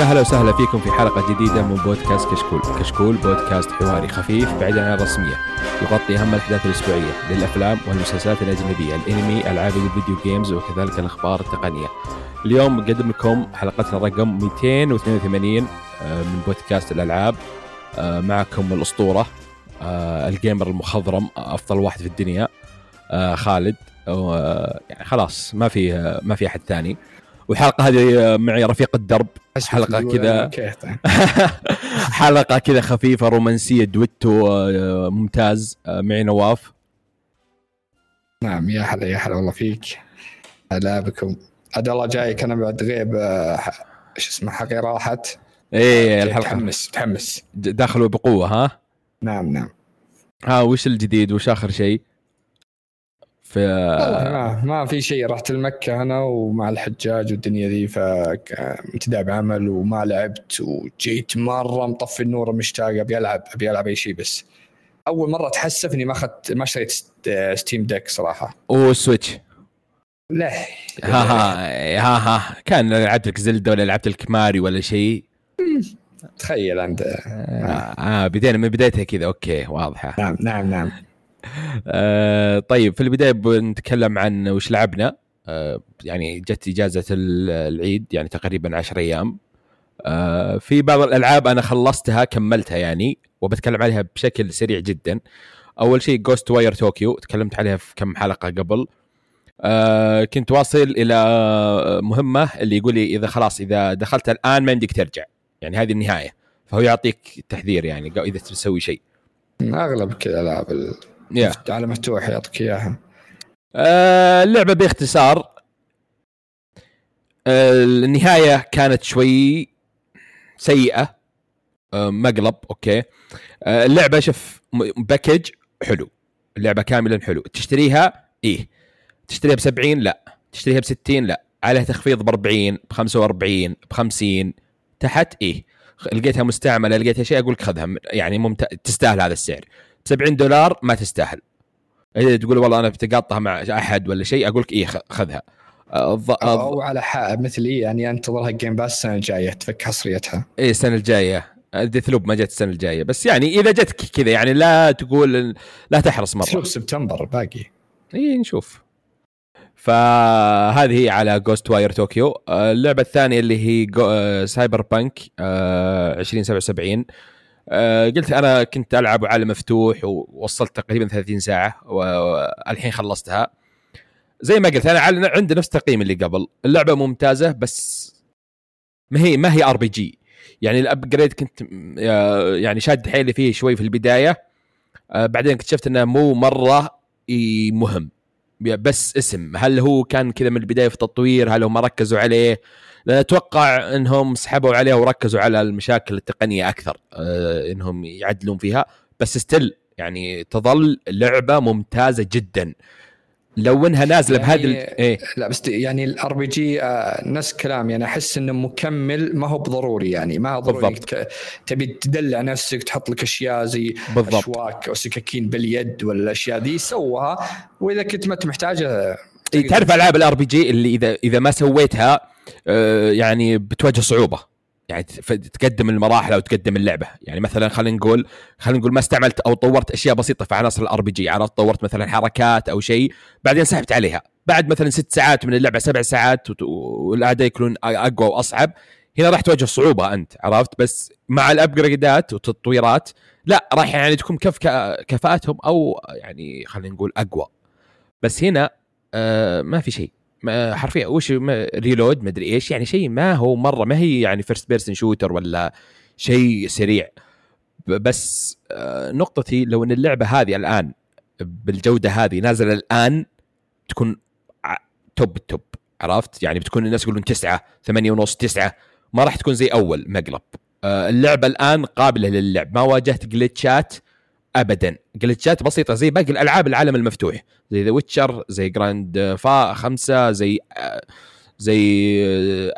يا هلا وسهلا فيكم في حلقة جديدة من بودكاست كشكول، كشكول بودكاست حواري خفيف بعيدا عن الرسمية، يغطي أهم الأحداث الأسبوعية للأفلام والمسلسلات الأجنبية، الأنمي، ألعاب ال video games وكذلك الأخبار التقنية. اليوم نقدم لكم حلقتنا رقم 282 آه، من بودكاست الألعاب آه، معكم الأسطورة آه، ال gamer المخضرم أفضل واحد في الدنيا خالد يعني خلاص ما في ما في أحد ثاني. والحلقة هذه معي رفيق الدرب. حلقة كذا. حلقة كذا خفيفة رومانسية دويتو آه، ممتاز آه، معي نواف. نعم يا هلا يا هلا والله فيك. هلا بكم. عاد الله جايك أنا بعد غيب آه، إيش اسمه حقي راحت. إيه الحلقة. تحمس تحمس. داخلوا بقوة ها؟ نعم نعم. ها وش الجديد؟ وش آخر شيء؟ في ما ما في شيء. رحت المكة أنا ومع الحجاج والدنيا ذي فانتداب عمل وما لعبت وجيت مرة مطفي النور مشتاق أبي ألعب أبي ألعب أي شيء بس. أول مرة أتحسف إني ما أخذت ما اشتريت Steam Deck صراحة. وال Switch لا. ها ها ها ها. كان لعبت لك Zelda ولا لعبت لك ماري ولا شيء؟ تخيل أنت. آه, آه بدينا من بدايتها كذا. okay واضحة. نعم نعم نعم. آه طيب في البداية بنتكلم عن وش لعبنا. آه يعني جت إجازة العيد يعني تقريبا 10 أيام. آه في بعض الألعاب أنا خلصتها كملتها يعني وبتكلم عليها بشكل سريع جدا. أول شيء Ghostwire Tokyo تكلمت عليها في كم حلقة قبل. آه كنت واصل إلى مهمة اللي يقول لي إذا خلاص إذا دخلت الآن ما يمديك ترجع. يعني هذه النهاية. فهو يعطيك تحذير يعني إذا تسوي شيء. أغلب كذا ألعاب yeah. عالم مفتوح يعطيك إياها. آه اللعبة باختصار آه النهاية كانت شوي سيئة آه مقلب okay. آه اللعبة شوف package حلو. اللعبة كاملا حلو. تشتريها؟ إيه. تشتريها ب 70 لا. تشتريها ب 60 لا. عليها تخفيض ب 40 ب 45 ب 50 تحت؟ إيه. لقيتها مستعملة لقيتها شيء أقول لك خذها يعني ممتاز تستاهل هذا السعر. 70 دولار ما تستاهل. إذا تقول والله أنا بتقاطع مع أحد ولا شيء أقول لك إيه خذها. أو على حق مثل إيه يعني أنتظرها Game Pass السنة الجاية تفك حصريتها. إيه السنة الجاية. Deathloop ما جت السنة الجاية. بس يعني إذا جتك كذا يعني لا تقول لا تحرص مرة. Loop سبتمبر باقي. اي نشوف. فهذه هي على Ghostwire Tokyo اللعبة الثانية اللي هي Cyberpunk 2077 آه، قلت أنا كنت ألعب عالم مفتوح ووصلت تقريبا 30 ساعة والحين خلصتها. زي ما قلت أنا عندي نفس التقييم اللي قبل. اللعبة ممتازة بس ما هي ما هي RPG يعني ال upgrade كنت يعني شاد حيلي فيه شوي في البداية. آه، بعدين اكتشفت إنه مو مرة مهم. بس اسم هل هو كان كذا من البداية في التطوير؟ هل هم ركزوا عليه؟ لأن أتوقع إنهم سحبوا عليها وركزوا على المشاكل التقنية أكثر آه إنهم يعدلون فيها. بس still يعني تظل لعبه ممتازة جدا. لو إنها نازلة يعني بهذه إيه. لا بس يعني ال RPG نفس كلام. يعني أحس إنه مكمل ما هو بضروري يعني ما هو ضروري. بالضبط. تبي تدلع نفسك تحط لك أشياء زي بالضبط. أشواك أو سكاكين باليد ولا الأشياء ذي سوها. وإذا كنت ما أنت محتاجها تعرف ألعاب ال RP G اللي إذا إذا ما سويتها آه، يعني بتواجه صعوبة. يعني تقدم المراحل أو تقدم اللعبة. يعني مثلا خلينا نقول خلينا نقول ما استعملت أو طورت أشياء بسيطة في عناصر ال RPG عرفت؟ طورت مثلا حركات أو شيء. بعدين سحبت عليها. بعد مثلا ست ساعات من اللعبة سبع ساعات والاعداء يكونون أقوى وأصعب. هنا راح تواجه صعوبة أنت عرفت؟ بس مع ال upgrade ات والتطويرات لا راح يعني تكون كف كفاءتهم أو يعني خلينا نقول أقوى. بس هنا آه ما في شيء. حرفيا وش reload مدري إيش يعني شيء ما هو مرة ما هي يعني first person shooter ولا شيء سريع. بس آه، نقطتي لو إن اللعبة هذه الآن بالجودة هذه نازلة الآن تكون top ال top عرفت؟ يعني بتكون الناس يقولون تسعة ثمانية ونص تسعة ما راح تكون زي أول مقلب. آه، اللعبة الآن قابلة للعب. ما واجهت glitch ات ابدا. glitch ات بسيطة زي باقي الألعاب العالم المفتوح. زي The Witcher زي Grand فا خمسة زي زي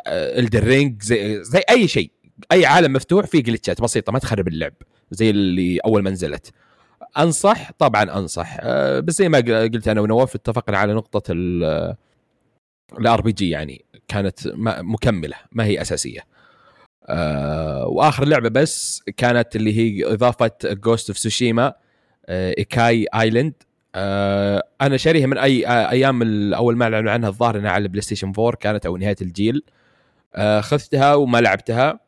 Elden Ring زي زي أي شيء. أي عالم مفتوح فيه جلتشات بسيطة ما تخرب اللعب. زي اللي أول ما نزلت. أنصح طبعا أنصح. آه، بس زي ما قلت أنا ونواف اتفقنا على نقطة ال RPG يعني كانت مكملة ما هي أساسية. آه وآخر لعبة بس كانت اللي هي إضافة Ghost of Tsushima Iki Island آه أنا شاريها من أي آه أيام أول ما أعلنوا عنها الظاهر إنها على ال PlayStation 4 كانت أو نهاية الجيل. آه خذتها وما لعبتها.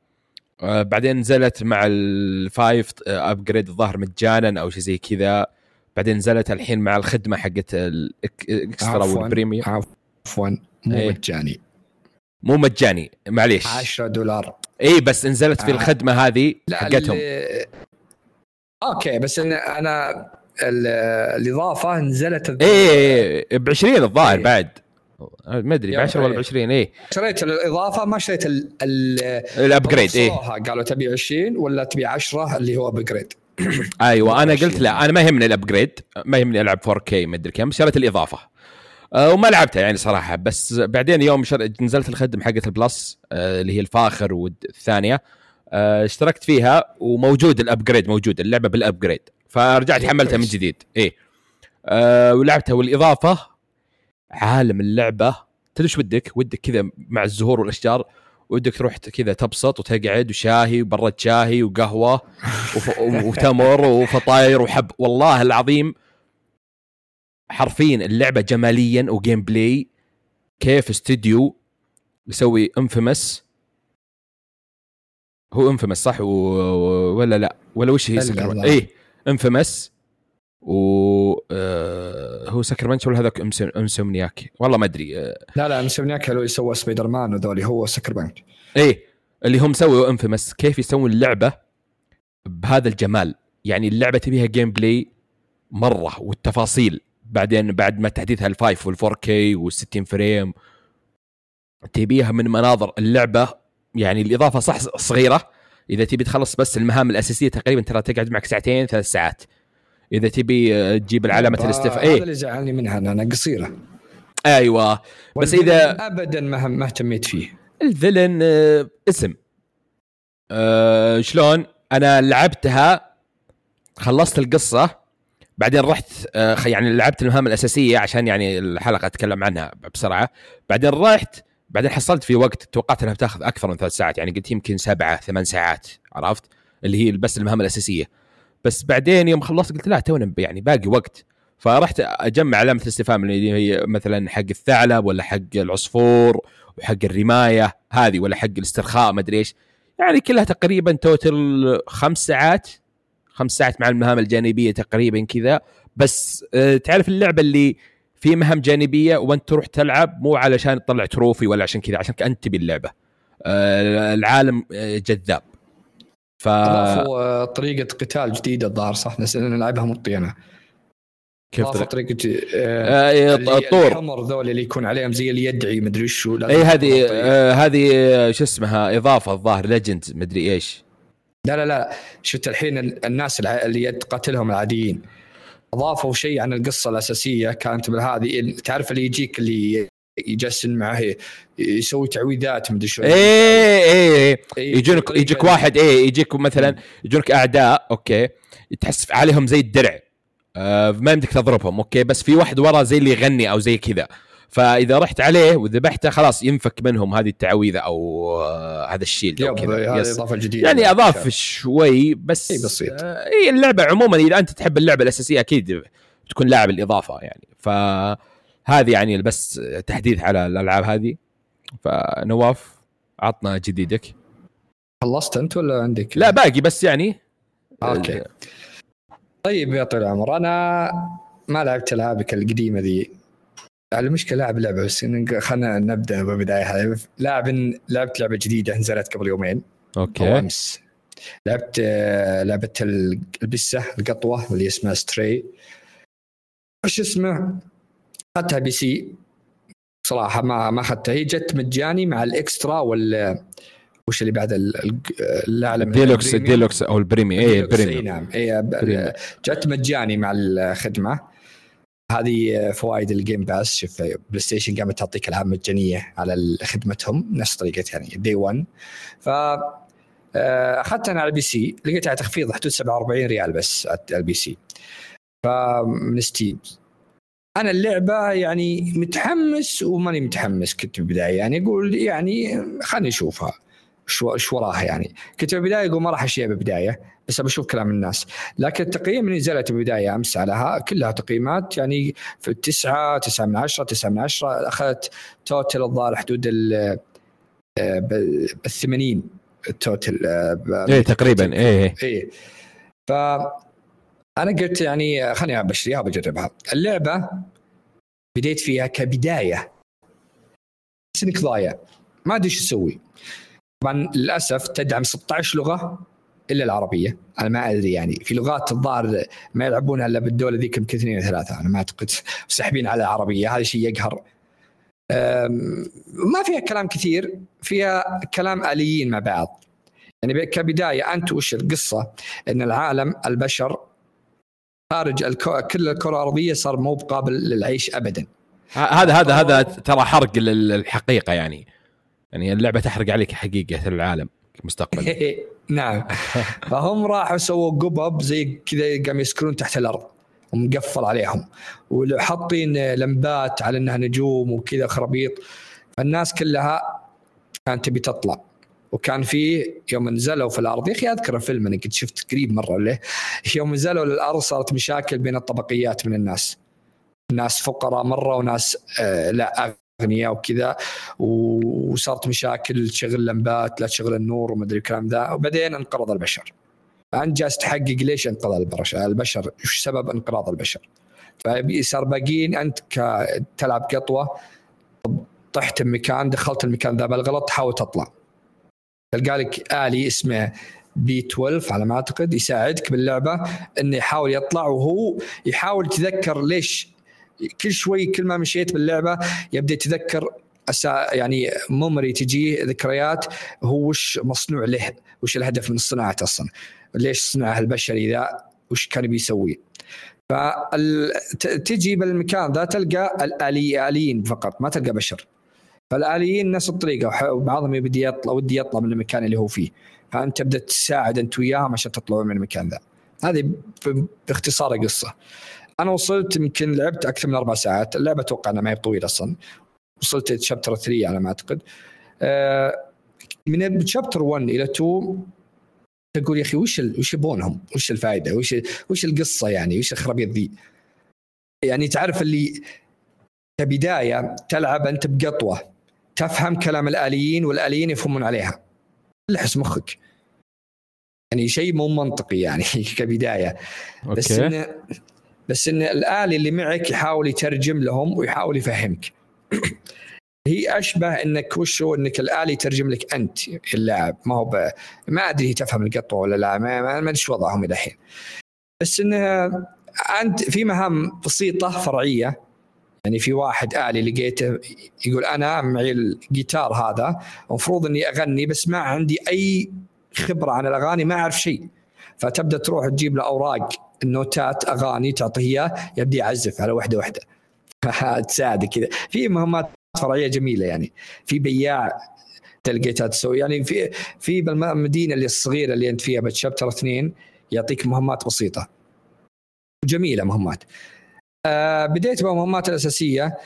آه بعدين نزلت مع ال five upgrade الظاهر مجانا أو شيء زي كذا. بعدين نزلت الحين مع الخدمة حقت ال Extra وال Premium عفوا مو إيه. مجاني. مو مجاني معليش. 10 دولار. اي بس نزلت في آه. الخدمة هذه حقتهم. أوكي بس أنا, أنا الإضافة نزلت اي ب 20 الظاهر بعد. ما أدري ب 10 ولا ب 20 اي شريت الإضافة ما شريت ال upgrade اي قالوا تبي 20 ولا تبي 10 اللي هو upgrade أيوه أنا قلت لا أنا ما يهمني ال upgrade ما يهمني ألعب 4K ما أدري كم شريت الإضافة. وما لعبتها يعني صراحة. بس بعدين يوم شر... نزلت الخدمه حقت ال Plus أه اللي هي الفاخر والثانية أه اشتركت فيها وموجود ال upgrade موجود اللعبة بال upgrade فرجعت إيه، حملتها من جديد. إيه. أه ولعبتها. والإضافة عالم اللعبة. تدري إيش ودك؟ ودك كذا مع الزهور والأشجار ودك تروح كذا تبسط وتقعد وشاهي وبرد شاهي وقهوة وف... وتمر وفطاير وحب. والله العظيم حرفيا اللعبة جماليا و gameplay كيف استديو يسوي Infamous هو Infamous صح؟ و... ولا لا؟ ولا وش هي Sucker اي Infamous و آه هو Sucker Punch ولا هذاك Insomniac؟ والله ما أدري. آه لا لا Insomniac اللي يسوى سبايدر مان وذولي هو Sucker Punch إيه اللي هم سووا Infamous كيف يسوون اللعبة بهذا الجمال؟ يعني اللعبة تبيها gameplay مرة والتفاصيل. بعدين بعد ما تحديثها ال five وال4 K وال60 frame تبيها من مناظر اللعبة يعني الإضافة صح صغيرة. إذا تبي تخلص بس المهام الأساسية تقريبا ترى تقعد معك ساعتين ثلاث ساعات. إذا تبي آه، تجيب العلامة الاستف إيه. هذا اللي زعلني منها أنا قصيرة. أيوه. بس إذا ابدا ما اهتميت فيه. الفيلن آه اسم. آه شلون؟ أنا لعبتها خلصت القصة بعدين رحت آه يعني لعبت المهام الأساسية عشان يعني الحلقة أتكلم عنها بسرعة. بعدين رحت بعدين حصلت في وقت توقعت إنها بتاخذ أكثر من ثلاث ساعات يعني قلت يمكن سبعة ثمان ساعات عرفت؟ اللي هي بس المهام الأساسية. بس بعدين يوم خلصت قلت لا تونا يعني باقي وقت. فرحت أجمع علامة الاستفهام اللي هي مثلا حق الثعلب ولا حق العصفور وحق الرماية هذه ولا حق الاسترخاء ما أدري إيش. يعني كلها تقريبا توتل خمس ساعات. خمس ساعات مع المهام الجانبية تقريبا كذا. بس آه، تعرف اللعبة اللي في مهام جانبية وانت تروح تلعب مو علشان تطلع trophy ولا عشان كذا عشان أنت تبي اللعبه آه، العالم آه، جذاب. ف طريقة قتال جديدة الظاهر صح؟ نلعبها مطينه كيف طريقة, طريقة آه الطور الحمر ذول اللي يكون عليهم زي اللي يدعي مدري شو اي هذه آه هذه شو اسمها؟ إضافة الظاهر Legend مدري إيش. لا لا لا. شفت الحين الناس اللي تقاتلهم العاديين. أضافوا شيء عن القصة الأساسية كانت بالهذه تعرف اللي يجيك اللي يجسن معه يسوي تعويذات مدري شو إيه إيه, إيه. يجونك يجيك واحد إيه يجيك مثلا يجونك أعداء أوكي تحس عليهم زي الدرع. آه ما يمديك تضربهم أوكي بس في واحد ورا زي اللي يغني أو زي كذا. فإذا رحت عليه وذبحته خلاص ينفك منهم هذه التعويذة أو آه هذا ال shield. أو كذا هذه إضافة جديدة يعني أضاف شوي بس إي بسيط. آه إي اللعبة عموما إذا أنت تحب اللعبة الأساسية أكيد تكون لاعب الإضافة يعني. فهذه يعني بس تحديث على الألعاب هذه. فنواف عطنا جديدك. خلصت أنت ولا عندك؟ لا باقي بس يعني. أوكي. طيب يا طويل العمر أنا ما لعبت ألعابك القديمة ذي. المشكلة لاعب لعبة بس خلينا نبدأ بالبدايه لاعب لعبت لعبة جديدة نزلت قبل يومين. أوكي. أو أمس. لعبت لعبة البسة القطوة اللي اسمها Stray إيش اسمه؟ أخذتها PC. صراحة ما ما أخذتها. هي جت مجاني مع ال Extra وال وش اللي بعد الأعلى ال Deluxe ال Deluxe أو ال Premi. اي ال Premi نعم. اي جت مجاني مع الخدمة. هذه فوائد ال Game Pass شوف PlayStation قامت تعطيك العاب مجانية على خدمتهم نفس طريقة يعني day 1 ف آه، أخذتها أنا على ال PC لقيتها تخفيض حدود 47 ريال بس على ال PC. فمن Steam أنا اللعبة يعني متحمس وماني متحمس كنت في البداية يعني أقول يعني خليني أشوفها. شو شو وراها يعني. كنت في البداية أقول ما راح اشياء بالبدايه بس بشوف كلام الناس. لكن التقييم اللي نزلت بالبدايه أمس عليها كلها تقييمات يعني في التسعة تسعة من عشرة تسعة من عشرة أخذت توتل الظاهر حدود ال آه، ال 80 التوتل إيه تقريبا إيه إيه. ف أنا قلت يعني خليني ابشريها بجربها اللعبة بديت فيها كبداية. بس إنك ضايع. ما أدري إيش تسوي. طبعا للأسف تدعم 16 لغة إلا العربية. أنا ما أدري يعني في لغات الظاهر ما يلعبونها إلا بالدولة ذيك يمكن اثنين ثلاثة أنا ما أعتقد ساحبين على العربية هذا شيء يقهر. ما فيها كلام كثير فيها كلام آليين مع بعض. يعني كبداية أنت وش القصة؟ إن العالم البشر خارج الكو... كل الكرة الأرضية صار مو بقابل للعيش ابدا. هذا هذا هذا ترى حرق للحقيقة يعني. يعني اللعبة تحرق عليك حقيقة العالم المستقبل نعم. فهم راحوا سووا قبب زي كذا قاموا يسكنون تحت الأرض. ومقفل عليهم. وحاطين لمبات على إنها نجوم وكذا خرابيط. فالناس كلها كانت تبي تطلع. وكان في يوم نزلوا في الأرض. يا أخي أذكر الفيلم أنا كنت شفت قريب مرة له يوم نزلوا للأرض صارت مشاكل بين الطبقيات من الناس. ناس فقراء مرة وناس آه لا اغنياء وكذا وصارت مشاكل تشغل لمبات لا تشغل النور وما أدري الكلام ذا وبعدين انقرض البشر. انت جالس تحقق ليش انقرض البشر وش سبب انقراض البشر؟ فصار باقيين أنت تلعب قطوة طحت بمكان دخلت المكان ذا بالغلط تحاول تطلع. تلقى لك آلي اسمه B 12 على ما أعتقد يساعدك باللعبة إنه يحاول يطلع وهو يحاول يتذكر ليش كل شوي كل ما مشيت باللعبة يبدأ يتذكر أسا يعني memory تجيه ذكريات هو وش مصنوع له وش الهدف من صناعته أصلا ليش صنعه البشري ذا وش كان بيسوي. فتجي بالمكان ذا تلقى الالي اليين فقط ما تلقى بشر. فالآليين نفس الطريقة وبعضهم يبدي يطلع ودي يطلع من المكان اللي هو فيه. فأنت تبدأ تساعد أنت وياهم عشان تطلعون من المكان ذا. هذه باختصار القصة. أنا وصلت يمكن لعبت أكثر من أربع ساعات اللعبة أتوقع إنها ما هي طويله أصلا وصلت شابتر 3 على ما أعتقد آه، من شابتر 1 إلى 2 تقول يا أخي وش وش يبونهم؟ وش الفائده؟ وش وش القصة يعني؟ وش الخرابيط ذي؟ يعني تعرف اللي كبداية تلعب أنت بقطوة تفهم كلام الآليين والآليين يفهمون عليها لحس مخك يعني شيء مو منطقي يعني كبداية أوكي. بس إنه بس إن الالي اللي معك يحاول يترجم لهم ويحاول يفهمك. هي أشبه إنك وشو إنك الالي يترجم لك أنت اللاعب ما هو ما أدري تفهم القطوه ولا لا ما أدري وضعهم إلى الحين. بس انه أنت في مهام بسيطة فرعية. يعني في واحد آلي لقيته يقول أنا معي الجيتار هذا المفروض إني أغني بس ما عندي أي خبرة عن الأغاني ما أعرف شيء. فتبدأ تروح تجيب له أوراق النوتات أغاني تعطيه إياه يبدا يعزف على وحدة وحدة. تساعدك كذا. في مهمات فرعية جميلة يعني. في بياع تلقيتها تسوي. يعني في في بالمدينة اللي الصغيرة اللي أنت فيها بتشابتر اثنين يعطيك مهمات بسيطة. جميلة مهمات. آه بديت بالمهمات الأساسية.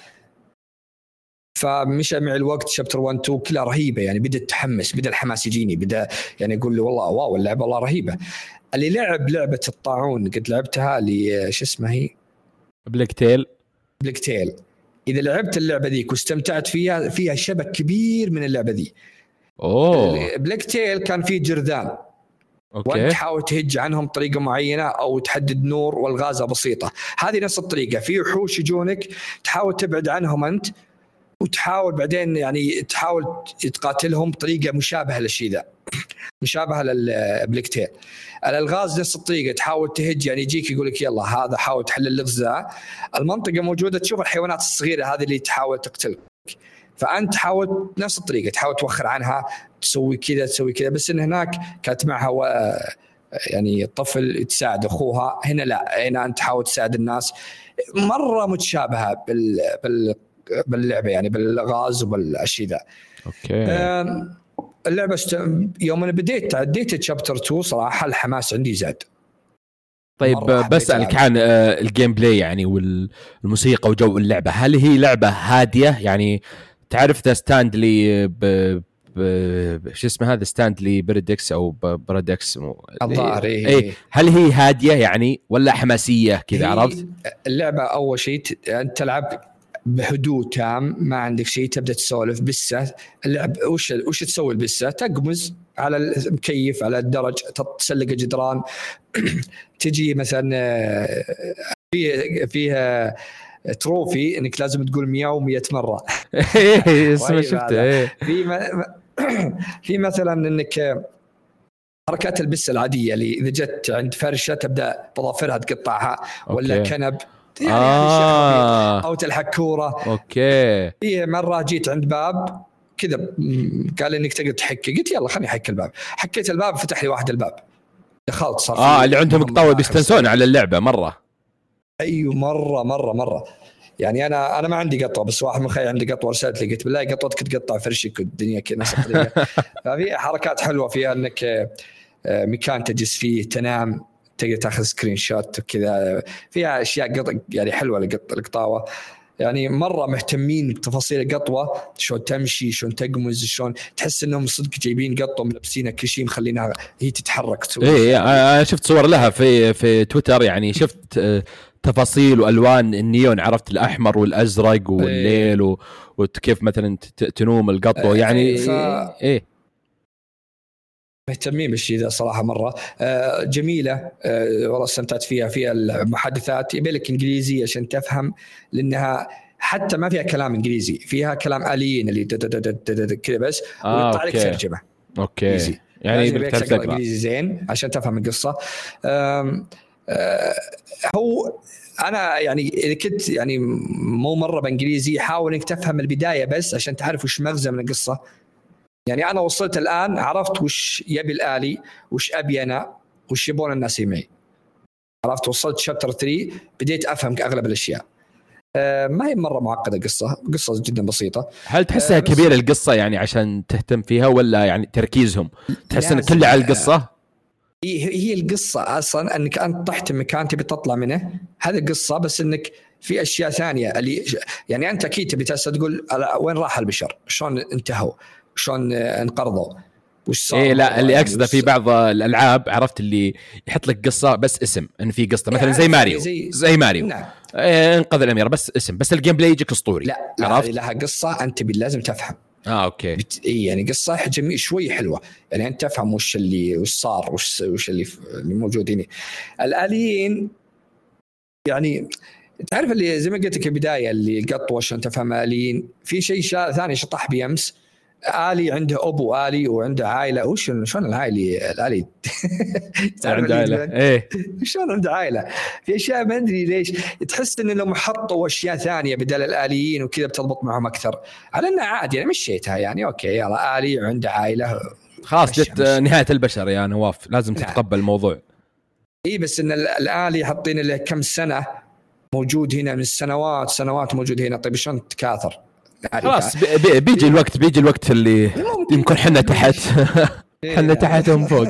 فمشى مع الوقت شابتر 1 2 كلها رهيبة يعني. بدا تحمس بدأ الحماس يجيني بدأ يعني أقول له والله wow اللعبة والله رهيبة. اللي لعب لعبة الطاعون قد لعبتها اللي شو اسمها هي؟ Plague Tale. Plague Tale. إذا لعبت اللعبة ذيك واستمتعت فيها فيها شبه كبير من اللعبة ذي. أوه. Plague Tale كان فيه جرذان okay. وانت تحاول تهج عنهم بطريقة معينة أو تحدد نور وألغازه بسيطة. هذه نفس الطريقة. في وحوش يجونك تحاول تبعد عنهم أنت وتحاول بعدين يعني تحاول تقاتلهم بطريقة مشابهة للشيء ذا. مشابهة للبليكتيل الألغاز نفس الطريقة تحاول تهج يعني يجيك يقول لك يلا هذا حاول تحل اللغز ذا. المنطقة موجودة تشوف الحيوانات الصغيرة هذه اللي تحاول تقتلك. فأنت تحاول نفس الطريقة تحاول توخر عنها تسوي كذا تسوي كذا. بس إن هناك كانت معها و... يعني الطفل تساعد أخوها هنا لا. هنا أنت تحاول تساعد الناس. مرة متشابهة بال, بال... باللعبة يعني بالغاز وبالشيء ذا okay اللعبة است... يوم أنا بديت عديت chapter 2 صراحة الحماس عندي زاد طيب بسالك عن آه، ال gameplay يعني والموسيقى وجو اللعبة هل هي لعبة هادية يعني تعرف ذا Stanley ب... ب... شو اسمه هذا Stanley Paradox أو Paradox الظاهر. إيه. هل هي هادية يعني ولا حماسية كذا عرفت؟ اللعبة أول شيء أنت تلعب بهدوء تام ما عندك شيء تبدأ تسولف بسه. اللعب وش وش تسوي البسه؟ تقمز على المكيف على الدرج تسلق جدران تجي مثلا آه، في فيها تروفي إنك لازم تقول مياو 100 مرة. اسمه شفته إيه. في في مثلا إنك حركات البسة العادية اللي إذا جت عند فرشة تبدأ بظافرها تقطعها ولا okay. كنب. يعني آه. أو تلحق كوره أوكي. في مرة جيت عند باب كذا قال إنك تقدر تحكي. قلت يلا خليني أحك الباب. حكيت الباب فتح لي واحد الباب. دخلت صار آه اللي عندهم قطاوه يستانسون على اللعبة مرة. أيوه مرة مرة مرة. يعني أنا أنا ما عندي قطوه بس واحد من خوياي عنده قطوه رسلت لي. قلت بالله قطوتك تقطع فرشك والدنيا كذا ففي حركات حلوة فيها إنك آه، مكان تجلس فيه تنام. تقدر تاخذ screenshot وكذا. فيها أشياء يعني حلوة القطاوه يعني مرة مهتمين بتفاصيل القطوة شلون تمشي شلون تقمز شلون تحس إنهم صدق جايبين قطوه ملبسينها كل شيء مخلينها هي تتحرك اي إيه، أنا شفت صور لها في في تويتر يعني شفت آه، تفاصيل وألوان النيون عرفت الأحمر والأزرق والليل إيه. وكيف مثلا تنوم القطوة. إيه، يعني ف... إيه. مهتمين بالشيء ذا صراحة مرة. آه، جميلة. آه، والله استمتعت فيها فيها المحادثات. يبي لك إنجليزي عشان تفهم لأنها حتى ما فيها كلام إنجليزي فيها كلام آليين اللي كذا بس آه ويطلع لك ترجمة. okay. Easy. يعني إنجليزي زين عشان تفهم القصة. آه هو أنا يعني إذا كنت يعني مو مرة بإنجليزي حاول إنك تفهم البداية بس عشان تعرف وش مغزى من القصة. يعني أنا وصلت الآن عرفت وش يبي الآلي وش أبي أنا وش يبون الناس معي عرفت وصلت شابتر 3 بديت أفهم أغلب الأشياء. آه، ما هي مرة معقدة القصة قصة جدا بسيطة. هل تحسها آه كبيرة القصة يعني عشان تهتم فيها ولا يعني تركيزهم؟ تحس إن كله على القصة؟ هي هي القصة أصلا إنك أنت طحت مكان تبي تطلع منه. هذه القصة بس إنك في أشياء ثانية اللي يعني أنت أكيد تبي تقول وين راح البشر؟ شلون انتهوا؟ شلون انقرضوا. وش صار؟ إيه لا اللي أقصده في بعض الألعاب عرفت اللي يحط لك قصة بس اسم إن في قصة مثلا زي ماريو. زي, زي ماريو. نعم. إيه انقذ الاميره بس اسم بس ال gameplay يجيك أسطوري. لا عرفت؟ لها قصة أنت لازم تفهم. آه okay. بت... إيه يعني قصة جميل شوي حلوة. يعني أنت تفهم وش اللي وش صار وش وش اللي, اللي موجودين الآليين يعني تعرف اللي زي ما قلت لك البداية اللي القطوه عشان تفهم آليين في شيء شا... ثاني شطح بي أمس آلي عنده أبو آلي وعنده عائلة. وش شلون العائلة؟ الالي عنده عائلة. إيه. شلون عنده عائلة؟ في أشياء ما أدري ليش. تحس إن لو حطوا أشياء ثانية بدل الآليين وكذا بتضبط معهم أكثر. على انها عادي يعني مشيتها يعني أوكي يلا آلي وعنده عائلة. خلاص جت نهاية البشر يا نواف. لازم نعم. تتقبل الموضوع. إي بس إن الآلي حاطين له كم سنة موجود هنا من السنوات سنوات موجود هنا. طيب شلون تكاثر؟ خلاص بيجي الوقت بيجي الوقت اللي يمكن حنا تحت. إيه. حنا تحتهم فوق.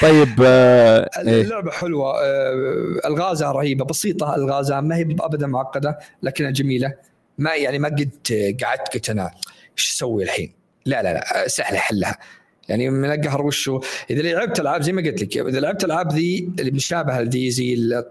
طيب آه إيه. اللعبة حلوة آه الغازها رهيبة بسيطة الغازها ما هي ابدا معقدة لكنها جميلة. ما يعني ما قد قعدت قلت أنا إيش أسوي الحين؟ لا لا لا سهلة حلها. يعني من القهر وشو؟ إذا لعبت ألعاب زي ما قلت لك إذا لعبت ألعاب ذي اللي مشابهة لدي زي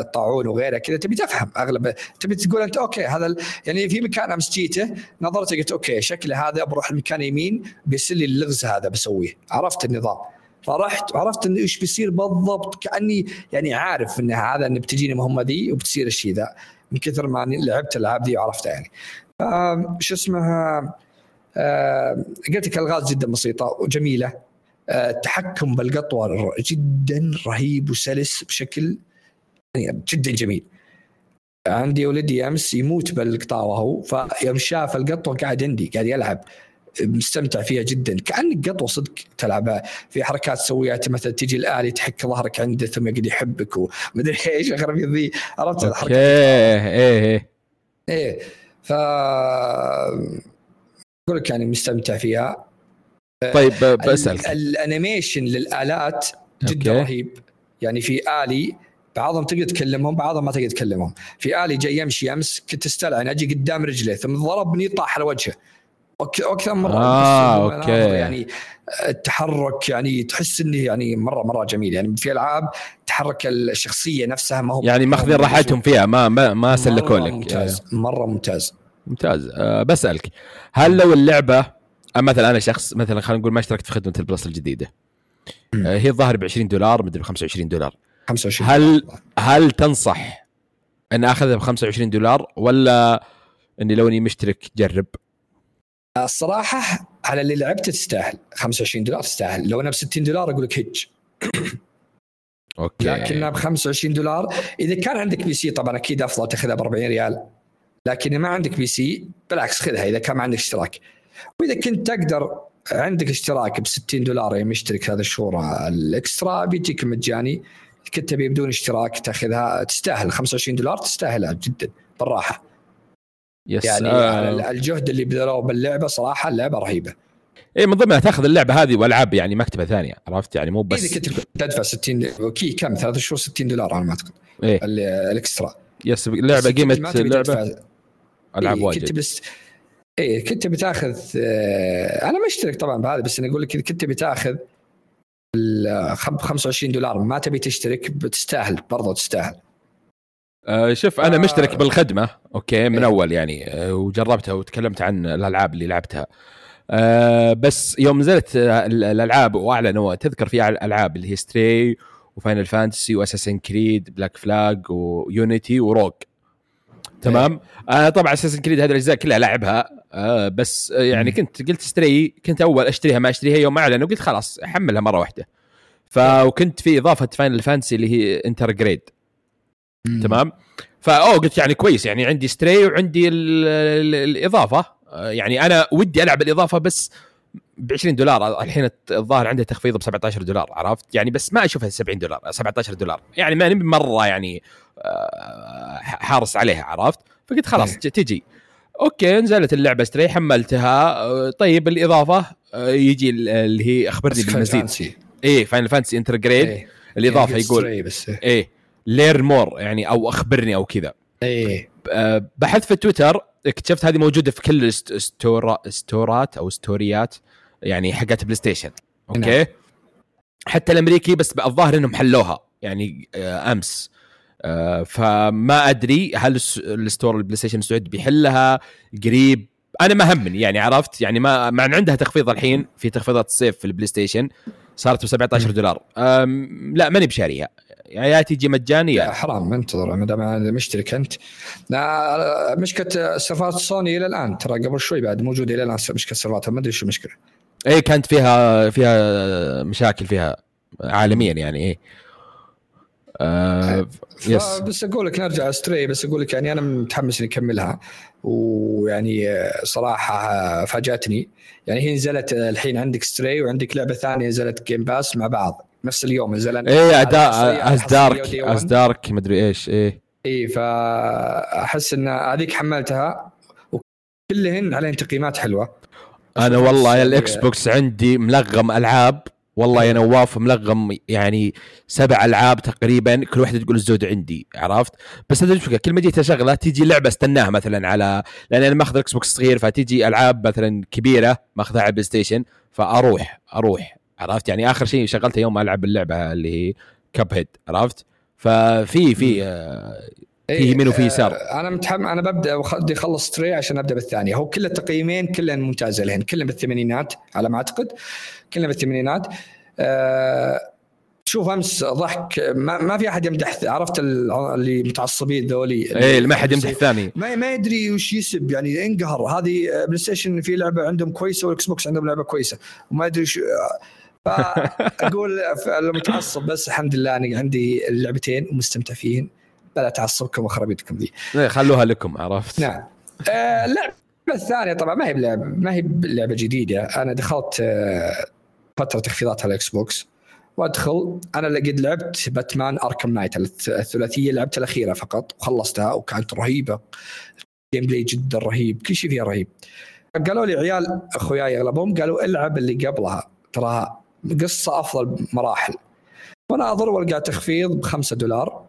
الطاعون وغيره كذا تبي تفهم أغلب تبي تقول أنت أوكي هذا يعني في مكان أمس جيته نظرت قلت okay شكله هذا بروح المكان يمين بيصير لي اللغز هذا بسويه. عرفت النظام. فرحت عرفت انه إيش بيصير بالضبط كأني يعني عارف إن هذا انه بتجيني المهمه ذي وبتصير الشيء ذا من كثر ما لعبت الألعاب ذي وعرفتها يعني. شو اسمها؟ قلت لك ألغاز جدا بسيطة وجميلة. التحكم بالقطوة جدا رهيب وسلس بشكل يعني جدا جميل. عندي ولدي أمس يموت بالقطاوة هو فيوم شاف القطوة قاعد عندي قاعد يلعب مستمتع فيها جدا. كأنك قطوة صدق تلعبها في حركات تسويها مثلا تجي الآلي تحك ظهرك عنده ثم يقعد يحبك ومدري إيش اغرب ذي عرفت الحركة؟ إيه إيه. إيه. ف أقول لك يعني مستمتع فيها. طيب بسالك ال animation للآلات جدا okay. رهيب. يعني في آلي بعضهم تقدر تكلمهم بعضهم ما تقدر تكلمهم. في آلي جاي يمشي أمس كنت أستلعن أجي قدام رجله ثم ضربني طاح على وجهه. وأكثر مرة. آه okay. يعني التحرك يعني تحس إنه يعني مرة مرة جميل. يعني في ألعاب تحرك الشخصية نفسها ما هو يعني ماخذين راحتهم فيها ما ما, ما سلكوا لك. ممتاز مرة ممتاز. ممتاز. أه بسألك هل لو اللعبة مثلا أنا شخص مثلا خلينا نقول ما اشتركت في خدمة ال Plus الجديدة. أه هي الظاهر ب 20 دولار مدري ب 25 دولار. 25 هل هل تنصح أن أخذها ب 25 دولار ولا أني لو أني مشترك جرب؟ الصراحة على اللي لعبته تستاهل. 25 دولار تستاهل. لو أنا ب 60 دولار أقول لك هج. okay. لكنها ب 25 دولار إذا كان عندك PC طبعا أكيد أفضل تأخذها ب 40 ريال. لكن ما عندك PC بالعكس خذها إذا كان ما عندك اشتراك. وإذا كنت تقدر عندك اشتراك ب 60 دولار يعني مشترك هذا الشهور ال Extra بيجيك مجاني. كنت تبي بدون اشتراك تاخذها تستاهل. 25 دولار تستاهلها جدا بالراحة. yes يعني آه. الجهد اللي بذلوه باللعبة صراحة اللعبة رهيبة. اي من ضمنها تاخذ اللعبة هذه والعاب يعني مكتبة ثانية عرفت؟ يعني مو بس إذا كنت تدفع 60 كي كم؟ ثلاث شهور 60 دولار على ما اعتقد إيه؟ الإكسترا. يس اللعبه قيمة اللعبة ألعاب إيه واجد. كنت بس اي كنت بتاخذ آه أنا مشترك طبعا بهذا بس أنا أقول لك كنت بتاخذ ال 25 دولار. ما تبي تشترك بتستاهل برضو تستاهل. آه شوف أنا مشترك بالخدمة. okay من إيه. أول يعني. آه وجربتها وتكلمت عن الألعاب اللي لعبتها. آه بس يوم نزلت الألعاب واعلنوا تذكر في العاب اللي هي ستري وفاينل فانتسي واساسن كريد بلاك فلاج ويونيتي وروج تمام؟ آه طبعا Assassin's Creed هذه الأجزاء كلها لعبها. آه بس آه يعني كنت قلت Stray كنت أول أشتريها ما أشتريها يوم اعلنوا قلت خلاص أحملها مرة واحدة. فكنت في إضافة Final Fantasy اللي هي Intergrade تمام؟ ف wow قلت يعني كويس يعني عندي Stray وعندي ال ال الإضافة. آه، يعني أنا ودي ألعب الإضافة بس ب 20 دولار. الحين الظاهر عنده تخفيض ب 17 دولار عرفت؟ يعني بس ما أشوفها 70 دولار 17 دولار. يعني ما نبي مرة يعني حارس عليها عرفت؟ فقلت خلاص. تجي. okay نزلت اللعبة Stray حملتها. آه، طيب الإضافة يجي اللي هي أخبرني بالمزيد. إيه Final Fantasy Intergrade الاضافه يقول بس. إيه learn more يعني أو أخبرني أو كذا. إيه. آه، بحثت في تويتر اكتشفت هذه موجودة في كل ستورا ستورات أو ستوريات يعني حقت PlayStation okay؟ نعم. حتى الأمريكي بس الظاهر إنهم حلوها. يعني آه، أمس. آه، فما أدري هل ال store ال PlayStation السعودي بيحلها قريب. أنا ما همني يعني عرفت؟ يعني ما مع إن عندها تخفيض الحين في تخفيضات الصيف في ال PlayStation صارت ب 17 دولار. لا ماني بشاريها. يا تيجي مجانيه لا حرام انتظر ما دام مشترك أنت. مشكلة سيرفرات سوني إلى الآن ترى قبل شوي بعد موجودة إلى الآن مشكلة سيرفراتها ما أدري شو المشكلة. اي كانت فيها فيها مشاكل فيها عالميا يعني إيه. آه yes بس أقول لك نرجع Stray بس أقول لك يعني أنا متحمس إني أكملها. ويعني صراحة فاجأتني. يعني هي نزلت الحين عندك Stray وعندك لعبة ثانية نزلت Game Pass مع بعض. نفس اليوم نزل إيه أداء As Dark As Dark مدري إيش إيه. إيه فأحس إن هذيك حملتها وكلهن عليهن تقييمات حلوة. أنا والله ال Xbox عندي ملغم ألعاب. والله يا نواف ملغم يعني سبع ألعاب تقريبا كل واحدة تقول الزود عندي عرفت؟ بس هذا الفكرة كل ما جيت أشغلها تيجي لعبة استناها مثلا على لأن أنا ماخذ Xbox صغير فتيجي ألعاب مثلا كبيرة ماخذها على ال PlayStation فأروح أروح عرفت؟ يعني آخر شيء شغلته يوم ألعب اللعبة اللي هي Cuphead عرفت؟ ففي في آه، في إيه، يمين وفي يسار آه، أنا متحمس أنا ببدأ بدي أخلص Stray عشان أبدأ بالثانية. هو كل التقييمين كلهن ممتازة لهن. كلهن بالثمانينات على ما أعتقد. كلهن بالثمانينات. أه شوف أمس ضحك. ما, ما في أحد يمدح عرفت اللي متعصبين ذولي؟ اي ما حد يمدح الثاني. ما ما يدري وش يسب يعني انقهر هذه PlayStation في لعبة عندهم كويسة وال Xbox عندهم لعبة كويسة. وما ادري شو فأقول المتعصب بس الحمد لله أنا عندي اللعبتين ومستمتع فيهن. بلا تعصبكم وخرابيطكم ذي إيه، خلوها لكم عرفت؟ نعم. آه، اللعبة الثانية طبعا ما هي بلعبة ما هي بلعبة جديدة. أنا دخلت آه، فترة تخفيضات على ال Xbox وأدخل أنا قد لعبت Batman Arkham Knight الثلاثية لعبت الأخيرة فقط وخلصتها وكانت رهيبة. gameplay جدا رهيب كل شيء فيها رهيب. قالوا لي عيال أخوياي أغلبهم قالوا العب اللي قبلها تراها قصة أفضل مراحل. وناظر والقى تخفيض ب 5 دولار.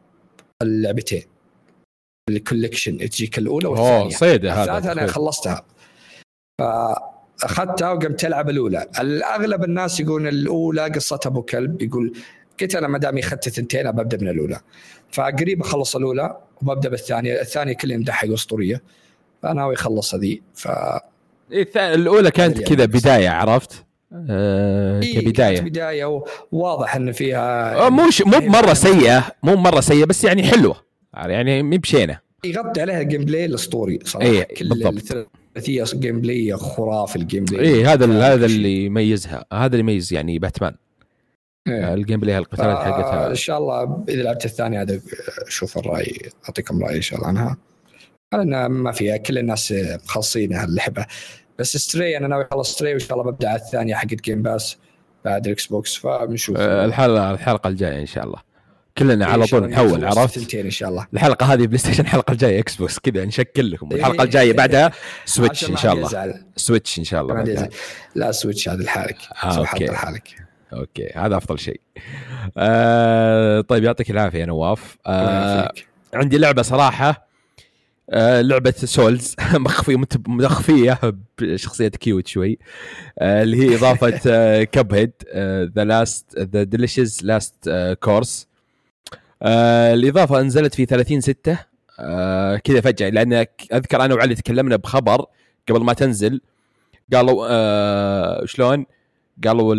اللعبتين. الكوليكشن تجيك الأولى والثانية. اوه صيدة هذا الثالثه أنا خلصتها. ف اخذتها وقمت تلعب الأولى. الأغلب الناس يقولون الأولى قصتها أبو كلب يقول قلت أنا ما دام أخذت الثنتين ببدا من الأولى. فقريب أخلص الأولى وببدا بالثانية الثانية كل يمدحها أسطورية. فأنا ناوي أخلص هذه ف إيه الأولى كانت كذا بداية عرفت؟ آه إيه كبداية. بداية وواضح إن فيها آه مو مو مرة سيئة مو مرة سيئة بس يعني حلوة. يعني مي بشينة. يغطي عليها ال gameplay الأسطوري صراحة. إيه بالضبط. الثلاثية gameplay خرافي ال gameplay اي هذا هذا اللي يميزها. هذا اللي يميز يعني باتمان. إيه. ال gameplay القتالات حقتها. ان شاء الله إذا لعبت الثانية هذا أشوف الرأي أعطيكم رايي إن شاء الله عنها. لأن ما فيها كل الناس مخلصين اللعبه بس Stray أنا ناوي أخلص Stray وإن شاء الله ببدأ على الثانية حقت Game Pass بعد ال Xbox فبنشوف أه الحلقة الحلقة الجاية إن شاء الله. كلنا على طول نحول عرفت؟ إن شاء الله. الحلقة هذه PlayStation الحلقة الجاية Xbox كذا نشكل لكم. الحلقة الجاية بعدها Switch إن شاء الله. Switch إن شاء الله لا Switch هذا لحالك. آه okay. لحالك. أوكي. هذا أفضل شيء. آه طيب يعطيك العافية نواف. آه عندي لعبة صراحة آه لعبة souls. مخفيه مخفية بشخصية cute شوي. آه اللي هي إضافة آه Cuphead The Last The Delicious Last Course الإضافة نزلت في 30 6 آه كذا فجأة لأن أذكر أنا وعلي تكلمنا بخبر قبل ما تنزل. قالوا شلون؟ قالوا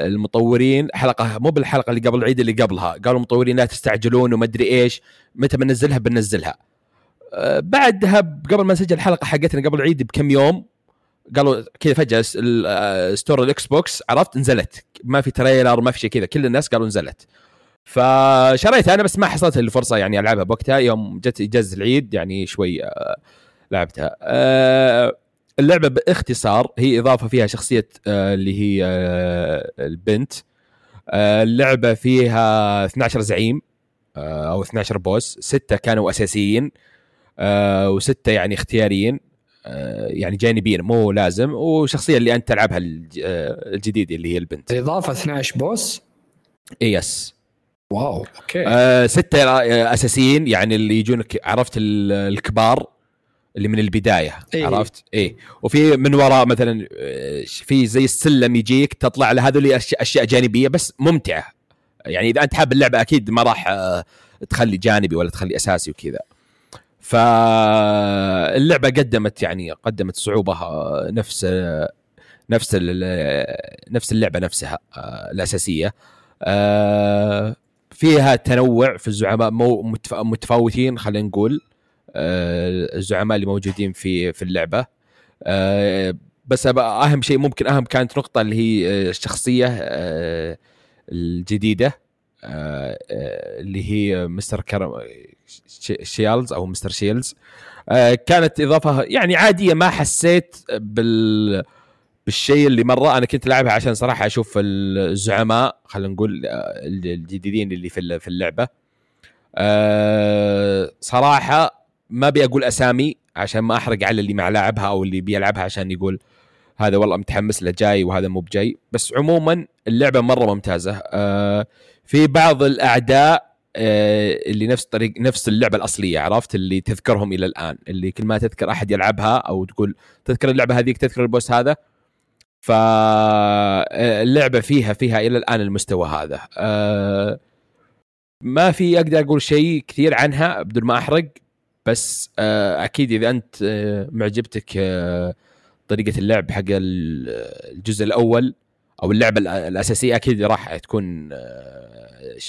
المطورين حلقة مو بالحلقة اللي قبل العيد اللي قبلها. قالوا المطورين لا تستعجلون وما أدري إيش. متى بنزلها بنزلها بعدها قبل ما نسجل الحلقة حقتنا قبل العيد بكم يوم قالوا كذا فجأة store ال Xbox عرفت؟ نزلت ما في trailer ما في شيء كذا. كل الناس قالوا نزلت فشريتها أنا بس ما حصلت الفرصة يعني ألعبها بوقتها. يوم جت اجازه العيد يعني شوي أه لعبتها. أه اللعبة باختصار هي إضافة فيها شخصية آه اللي هي آه البنت. آه اللعبة فيها 12 زعيم آه أو 12 boss ستة كانوا أساسيين. آه وستة يعني اختياريين آه يعني جانبيين مو لازم وشخصية اللي أنت تلعبها الجديده اللي هي البنت. إضافة 12 boss؟ إي yes. wow okay. آه ستة أساسيين يعني اللي يجونك عرفت الكبار اللي من البداية إيه. عرفت؟ إيه وفي من وراء مثلا في زي السلم يجيك تطلع لهذول اشياء أشياء جانبية بس ممتعة. يعني إذا أنت حاب اللعبة أكيد ما راح تخلي جانبي ولا تخلي أساسي وكذا. فاللعبة قدمت يعني قدمت صعوبه نفس نفس نفس اللعبة نفسها الأساسية. فيها تنوع في الزعماء مو متفاوتين خلينا نقول الزعماء اللي موجودين في في اللعبة. بس أهم شيء ممكن أهم كانت نقطة اللي هي الشخصية الجديدة اللي هي مستر كرم شيالز أو مستر شيلز. كانت إضافة يعني عادية ما حسيت بال بالشيء اللي مرة أنا كنت لعبها عشان صراحة أشوف الزعماء خلينا نقول الجديدين اللي في اللعبة. صراحة ما أبي أقول أسامي عشان ما أحرق على اللي مع لاعبها أو اللي بيلعبها عشان يقول هذا والله متحمس له جاي وهذا مو بجاي. بس عموما اللعبة مرة ممتازة. آه في بعض الأعداء آه اللي نفس طريق نفس اللعبة الأصلية عرفت؟ اللي تذكرهم إلى الآن اللي كل ما تذكر أحد يلعبها أو تقول تذكر اللعبة هذيك تذكر البوس هذا. فاللعبه فيها فيها إلى الآن المستوى هذا. آه ما في أقدر أقول شيء كثير عنها بدون ما أحرق بس أكيد إذا أنت معجبتك طريقة اللعب حق الجزء الأول أو اللعبة الأساسية أكيد راح تكون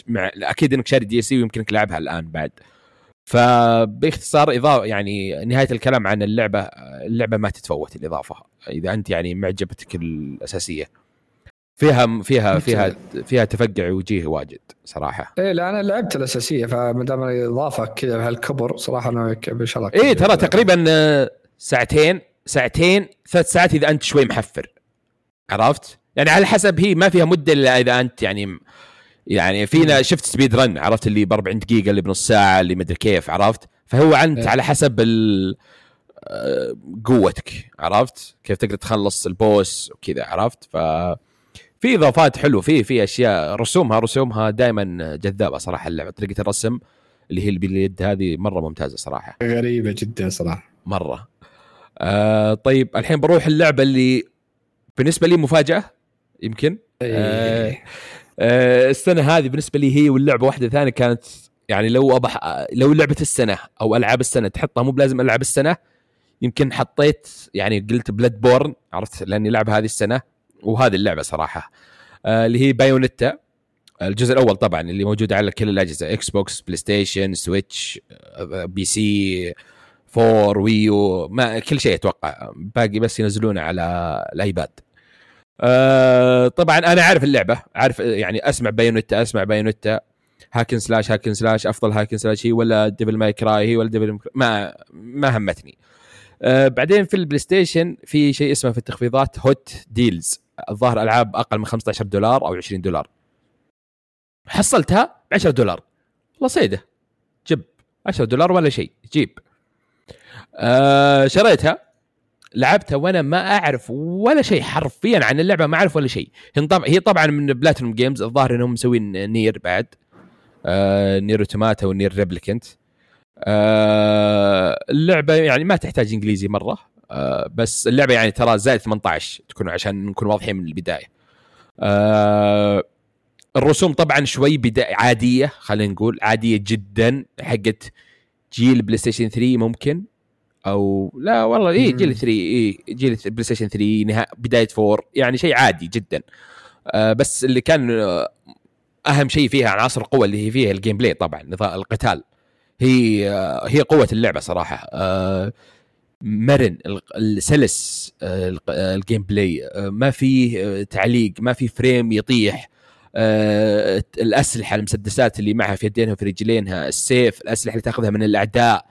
مع أكيد إنك شاري دي سي ويمكنك لعبها الآن بعد. فباختصار اضافه يعني نهاية الكلام عن اللعبة اللعبة ما تتفوت الإضافة. إذا أنت يعني معجبتك الأساسية. فيها فيها فيها فيها تفقع وجيه واجد صراحة. إيه لا أنا لعبت الأساسية فما دام الإضافة كذا بهالكبر صراحة أنا ان شاء الله إيه ترى تقريبا ساعتين ساعتين ثلاث ساعات إذا أنت شوي محفر. عرفت؟ يعني على حسب هي ما فيها مدة إلا إذا أنت يعني يعني فينا شفت سبيد رن عرفت اللي ب 40 دقيقة اللي بنص ساعة اللي مدري كيف عرفت؟ فهو انت إيه. على حسب ال قوتك عرفت؟ كيف تقدر تخلص البوس وكذا عرفت؟ ف في إضافات حلوة في في أشياء رسومها رسومها دائما جذابة صراحة اللعبة طريقة الرسم اللي هي باليد هذه مرة ممتازة صراحة غريبة جدا صراحة مرة آه طيب الحين بروح اللعبة اللي بالنسبة لي مفاجأة يمكن إيه. آه آه السنة هذه بالنسبة لي هي واللعبة واحدة ثانية كانت يعني لو أبح لو لعبة السنة أو ألعاب السنة تحطها مو بلازم العاب السنة يمكن حطيت يعني قلت Bloodborne عرفت؟ لأني لعبه هذه السنة وهذه اللعبة صراحة. آه اللي هي بايونيتا الجزء الأول طبعا اللي موجود على كل الأجهزة إكس بوكس بلاي ستيشن سويتش PC 4 Wii U ما كل شيء أتوقع. باقي بس ينزلونه على الآيباد. آه طبعا أنا عارف اللعبة عارف يعني أسمع بايونيتا أسمع بايونيتا. hack and slash hack and slash أفضل hack and slash هي ولا ديفل ماي كراي هي ولا ديفل ما ما همتني. آه بعدين في البلاي ستيشن في شيء اسمه في التخفيضات hot deals الظاهر ألعاب أقل من 15 دولار أو 20 دولار. حصلتها ب 10 دولار. والله صيدة. جب. 10 دولار ولا شيء. جيب. آه شريتها. لعبتها وأنا ما اعرف ولا شيء حرفيا عن اللعبة ما اعرف ولا شيء. هي طبعا من بلاتينوم جيمز الظاهر إنهم مسوين Nier بعد. آه Nier Automata و Nier Replicant آه اللعبة يعني ما تحتاج إنجليزي مرة. آه بس اللعبة يعني ترى زائد 18 تكون عشان نكون واضحين من البداية. آه الرسوم طبعا شوي بدا عادية خلينا نقول عادية جدا حقت جيل بلاي ستيشن 3 ممكن. أو لا والله اي جيل 3 اي جيل بلاي ستيشن 3 نهاية بداية 4 يعني شيء عادي جدا. آه بس اللي كان آه، أهم شيء فيها عناصر القوة اللي هي فيها ال gameplay طبعا نظام القتال. هي آه هي قوة اللعبة صراحة. آه مرن السلس آه ال gameplay آه ما فيه تعليق ما في frame يطيح. آه الأسلحة المسدسات اللي معها في يدينها وفي رجلينها السيف الأسلحة اللي تأخذها من الأعداء.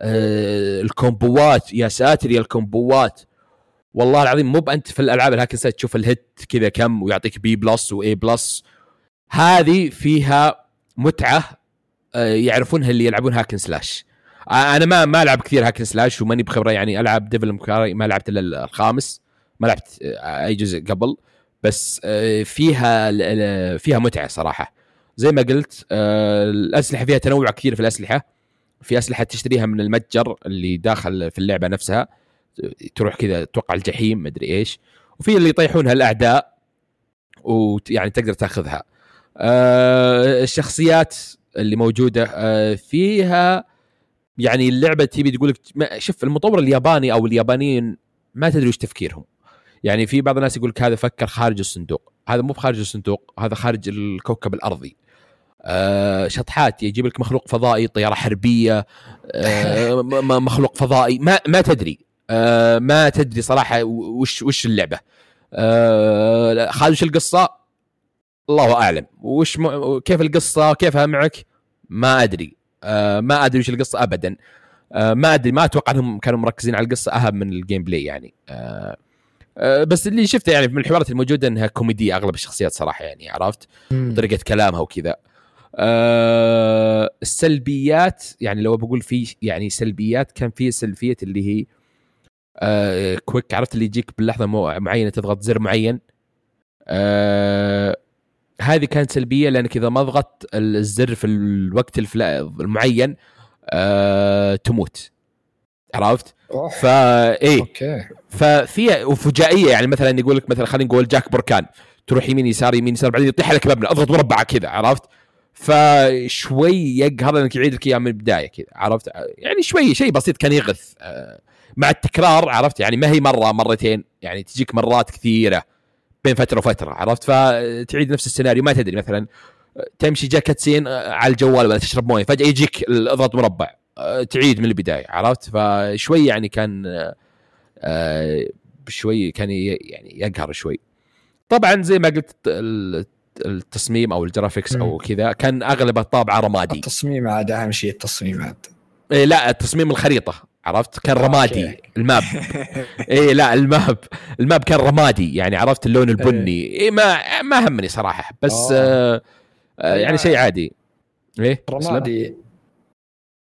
آه الكومبوات. يا ساتر يا الكومبوات. والله العظيم مو بأنت في الألعاب ال hack and تشوف ال hit كذا كم ويعطيك B plus A plus هذه فيها متعة آه يعرفونها اللي يلعبون hack and slash. آه أنا ما ما ألعب كثير hack and slash وماني بخبرة يعني ألعب Devil ما لعبت إلا الخامس. ما لعبت أي جزء قبل. بس فيها فيها متعة صراحة. زي ما قلت الأسلحة فيها تنوع كثير في الأسلحة. في أسلحة تشتريها من المتجر اللي داخل في اللعبة نفسها. تروح كذا توقع الجحيم مدري إيش. وفي اللي يطيحونها الأعداء ويعني تقدر تأخذها. آه، الشخصيات اللي موجودة فيها يعني اللعبة تبي تقول لك شوف المطور الياباني أو اليابانيين ما تدري وش تفكيرهم. يعني في بعض الناس يقول لك هذا فكر خارج الصندوق. هذا مو خارج الصندوق هذا خارج الكوكب الأرضي. آه شطحات يجيب لك مخلوق فضائي طيارة حربية آه مخلوق فضائي. ما ما تدري. آه ما تدري صراحة وش وش اللعبة. آه خالد وش القصة؟ الله أعلم. وش م... كيف القصة؟ كيفها معك؟ ما أدري. آه ما أدري وش القصة ابدا. آه ما أدري ما أتوقع إنهم كانوا مركزين على القصة أهم من ال gameplay يعني. آه آه، بس اللي شفته يعني من الحوارات الموجودة إنها كوميدية أغلب الشخصيات صراحة يعني عرفت؟ طريقة كلامها وكذا. أه السلبيات يعني لو بقول في يعني سلبيات كان في سلبية اللي هي أه quick عرفت اللي يجيك باللحظه معينة تضغط زر معين؟ أه هذه كانت سلبية لأنك إذا ما ضغطت الزر في الوقت المعين أه تموت. عرفت؟ فا إيه. okay. ففي وفجائية يعني مثلا يقول لك مثلا خلينا نقول جاك بركان تروح يمين يسار يمين يسار بعدين يطيح لك مبنى اضغط مربع كذا عرفت؟ فشوي يقهر إنك يعيد لك إياه من البداية كذا عرفت؟ يعني شوي شيء بسيط كان يغث آه، مع التكرار عرفت يعني ما هي مرة مرتين يعني تجيك مرات كثيرة بين فترة وفترة عرفت؟ فتعيد نفس السيناريو ما تدري مثلا تمشي جاك cutscene على الجوال ولا تشرب موية فجأة يجيك اضغط مربع تعيد من البداية عرفت فشوي يعني كان آه، شوي كان يعني يقهر شوي طبعا زي ما قلت التصميم أو ال graphics أو كذا كان اغلبه طابعه رمادي. التصميم عاد أهم شيء التصميم عاد إيه لا التصميم الخريطة عرفت؟ كان رمادي. ال map. اي لا ال map. ال map كان رمادي يعني عرفت؟ اللون البني. إيه ما ما همني صراحة. بس آه. آه يعني شيء عادي. إيه رمادي.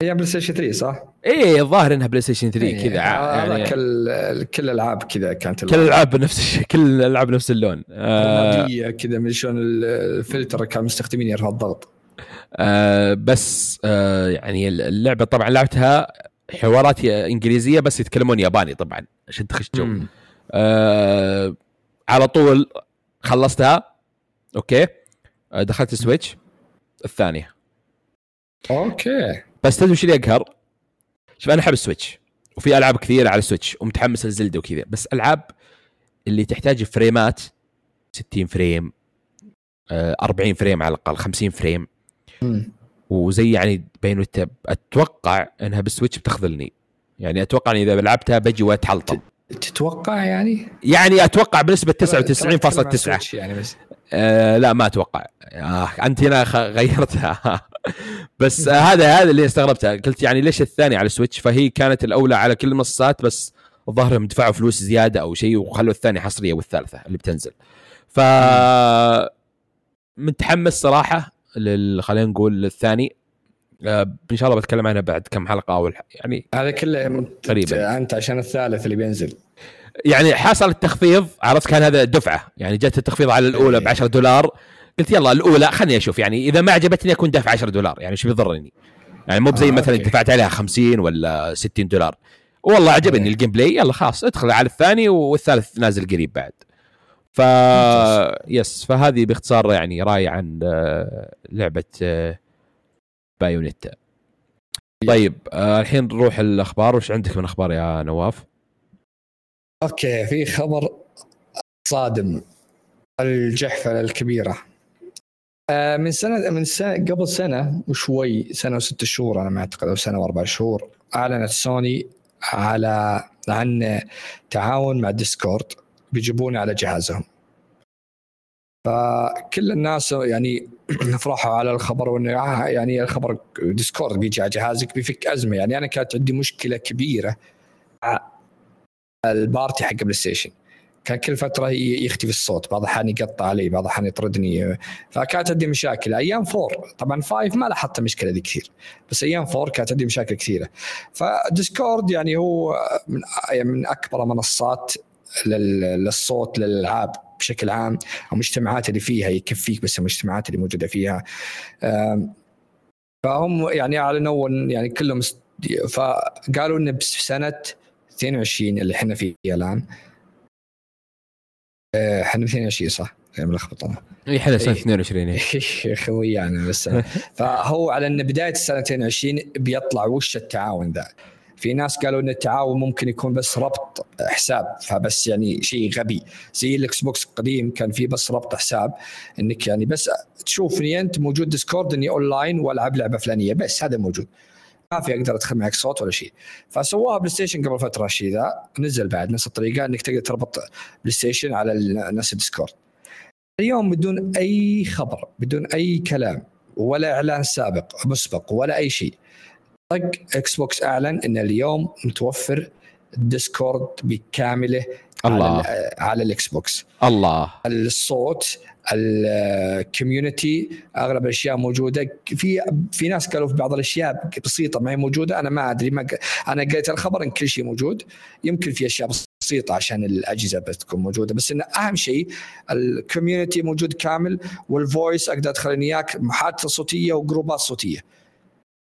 هي بلاي ستيشن 3 صح؟ إيه الظاهر إنها بلاي ستيشن 3 إيه كذا يعني كل كل الألعاب كذا كانت كل الألعاب نفس الشيء كل الألعاب نفس اللون. آه كذا من شلون الفلتر كانوا مستخدمين يرفع الضغط. آه بس آه يعني اللعبة طبعا لعبتها حوارات إنجليزية بس يتكلمون ياباني طبعا عشان تخش جو. آه على طول خلصتها okay. آه، دخلت السويتش الثانية. okay. بس تدري وش اللي أقهر؟ شوف أنا أحب السويتش وفي ألعاب كثيرة على السويتش ومتحمس لزيلدا وكذا. بس ألعاب اللي تحتاج frame ات 60 frame 40 آه، frame على الأقل 50 frame. وزي يعني بايونيتا أتوقع إنها بالسويتش بتخذلني. يعني أتوقع اني إذا لعبتها بجي واتحلطم تتوقع يعني؟ يعني أتوقع بنسبة 99.9 يعني بس. آه لا ما أتوقع. آه أنت هنا غيرتها. بس آه هذا هذا اللي استغربته. قلت يعني ليش الثاني على السويتش؟ فهي كانت الأولى على كل المنصات بس الظاهر دفعوا فلوس زيادة أو شيء وخلوا الثانية حصرية والثالثة اللي بتنزل. ف متحمس صراحة لل خلينا نقول الثاني. آه إن شاء الله بتكلم عنها بعد كم حلقة أو يعني هذا كله تقريبا أنت عشان الثالث اللي بينزل. يعني حصل التخفيض عرفت؟ كان هذا دفعة. يعني جت التخفيض على الأولى ب 10 دولار. قلت يلا الأولى خليني أشوف. يعني إذا ما عجبتني أكون دافع 10 دولار. يعني إيش بيضرني؟ يعني مو بزي آه مثلا دفعت عليها 50 ولا 60 دولار. والله عجبني ال gameplay. يلا خلاص ادخل على الثاني والثالث نازل قريب بعد. ف yes فهذه باختصار يعني راي عن آه، لعبة آه، بايونيتا. طيب آه، الحين نروح الأخبار. وش عندك من أخبار يا نواف؟ okay في خبر صادم الجحفله الكبيرة. من سنة من سنة قبل سنة وشوي سنة وست شهور أنا ما أعتقد أو سنة وأربع شهور أعلنت سوني على عن تعاون مع Discord بيجيبونه على جهازهم. فكل الناس يعني فرحوا على الخبر وانه يعني الخبر Discord بيجي على جهازك بيفك أزمة. يعني أنا كانت عندي مشكلة كبيرة ال party حق PlayStation. كان كل فترة يختفي الصوت بعض الأحيان يقطع علي بعض الأحيان يطردني. فكانت عندي مشاكل. أيام four طبعا five ما لاحظت المشكلة دي كثير بس أيام four كانت عندي مشاكل كثيرة. ف Discord يعني هو من من أكبر المنصات للصوت للألعاب بشكل عام المجتمعات اللي فيها يكفيك بس المجتمعات اللي موجودة فيها. فهم يعني أعلنوا يعني كلهم فقالوا انه بسنه 22 اللي إحنا فيها الآن. آه، إحنا 22 صح؟ ملخبط أنا اي إحنا سنة 22 يا أخوي يعني بس. فهو على إن بداية السنة 22 بيطلع وش التعاون ذا؟ في ناس قالوا إن التعاون ممكن يكون بس ربط حساب فبس يعني شيء غبي. زي ال Xbox القديم كان في بس ربط حساب إنك يعني بس تشوفني أنت موجود Discord إني أونلاين وألعب لعبة فلانية بس هذا موجود. في أقدر أدخل معك صوت ولا شيء. فسواها PlayStation قبل فترة الشيء ذا نزل بعد نفس الطريقة إنك تقدر تربط PlayStation على نفس ال Discord. اليوم بدون أي خبر بدون أي كلام ولا إعلان سابق مسبق ولا أي شيء. طق Xbox أعلن إن اليوم متوفر ال Discord بكامله الله. على, على ال Xbox الله. الصوت ال community أغلب الأشياء موجودة. في في ناس قالوا في بعض الأشياء بسيطة ما هي موجودة. أنا ما أدري ما أنا قريت الخبر إن كل شيء موجود. يمكن في أشياء بسيطة عشان الأجهزة بتكون موجودة. بس إن أهم شيء ال community موجود كامل وال voice أقدر أدخل اياك محادثة صوتية وجروبات صوتية.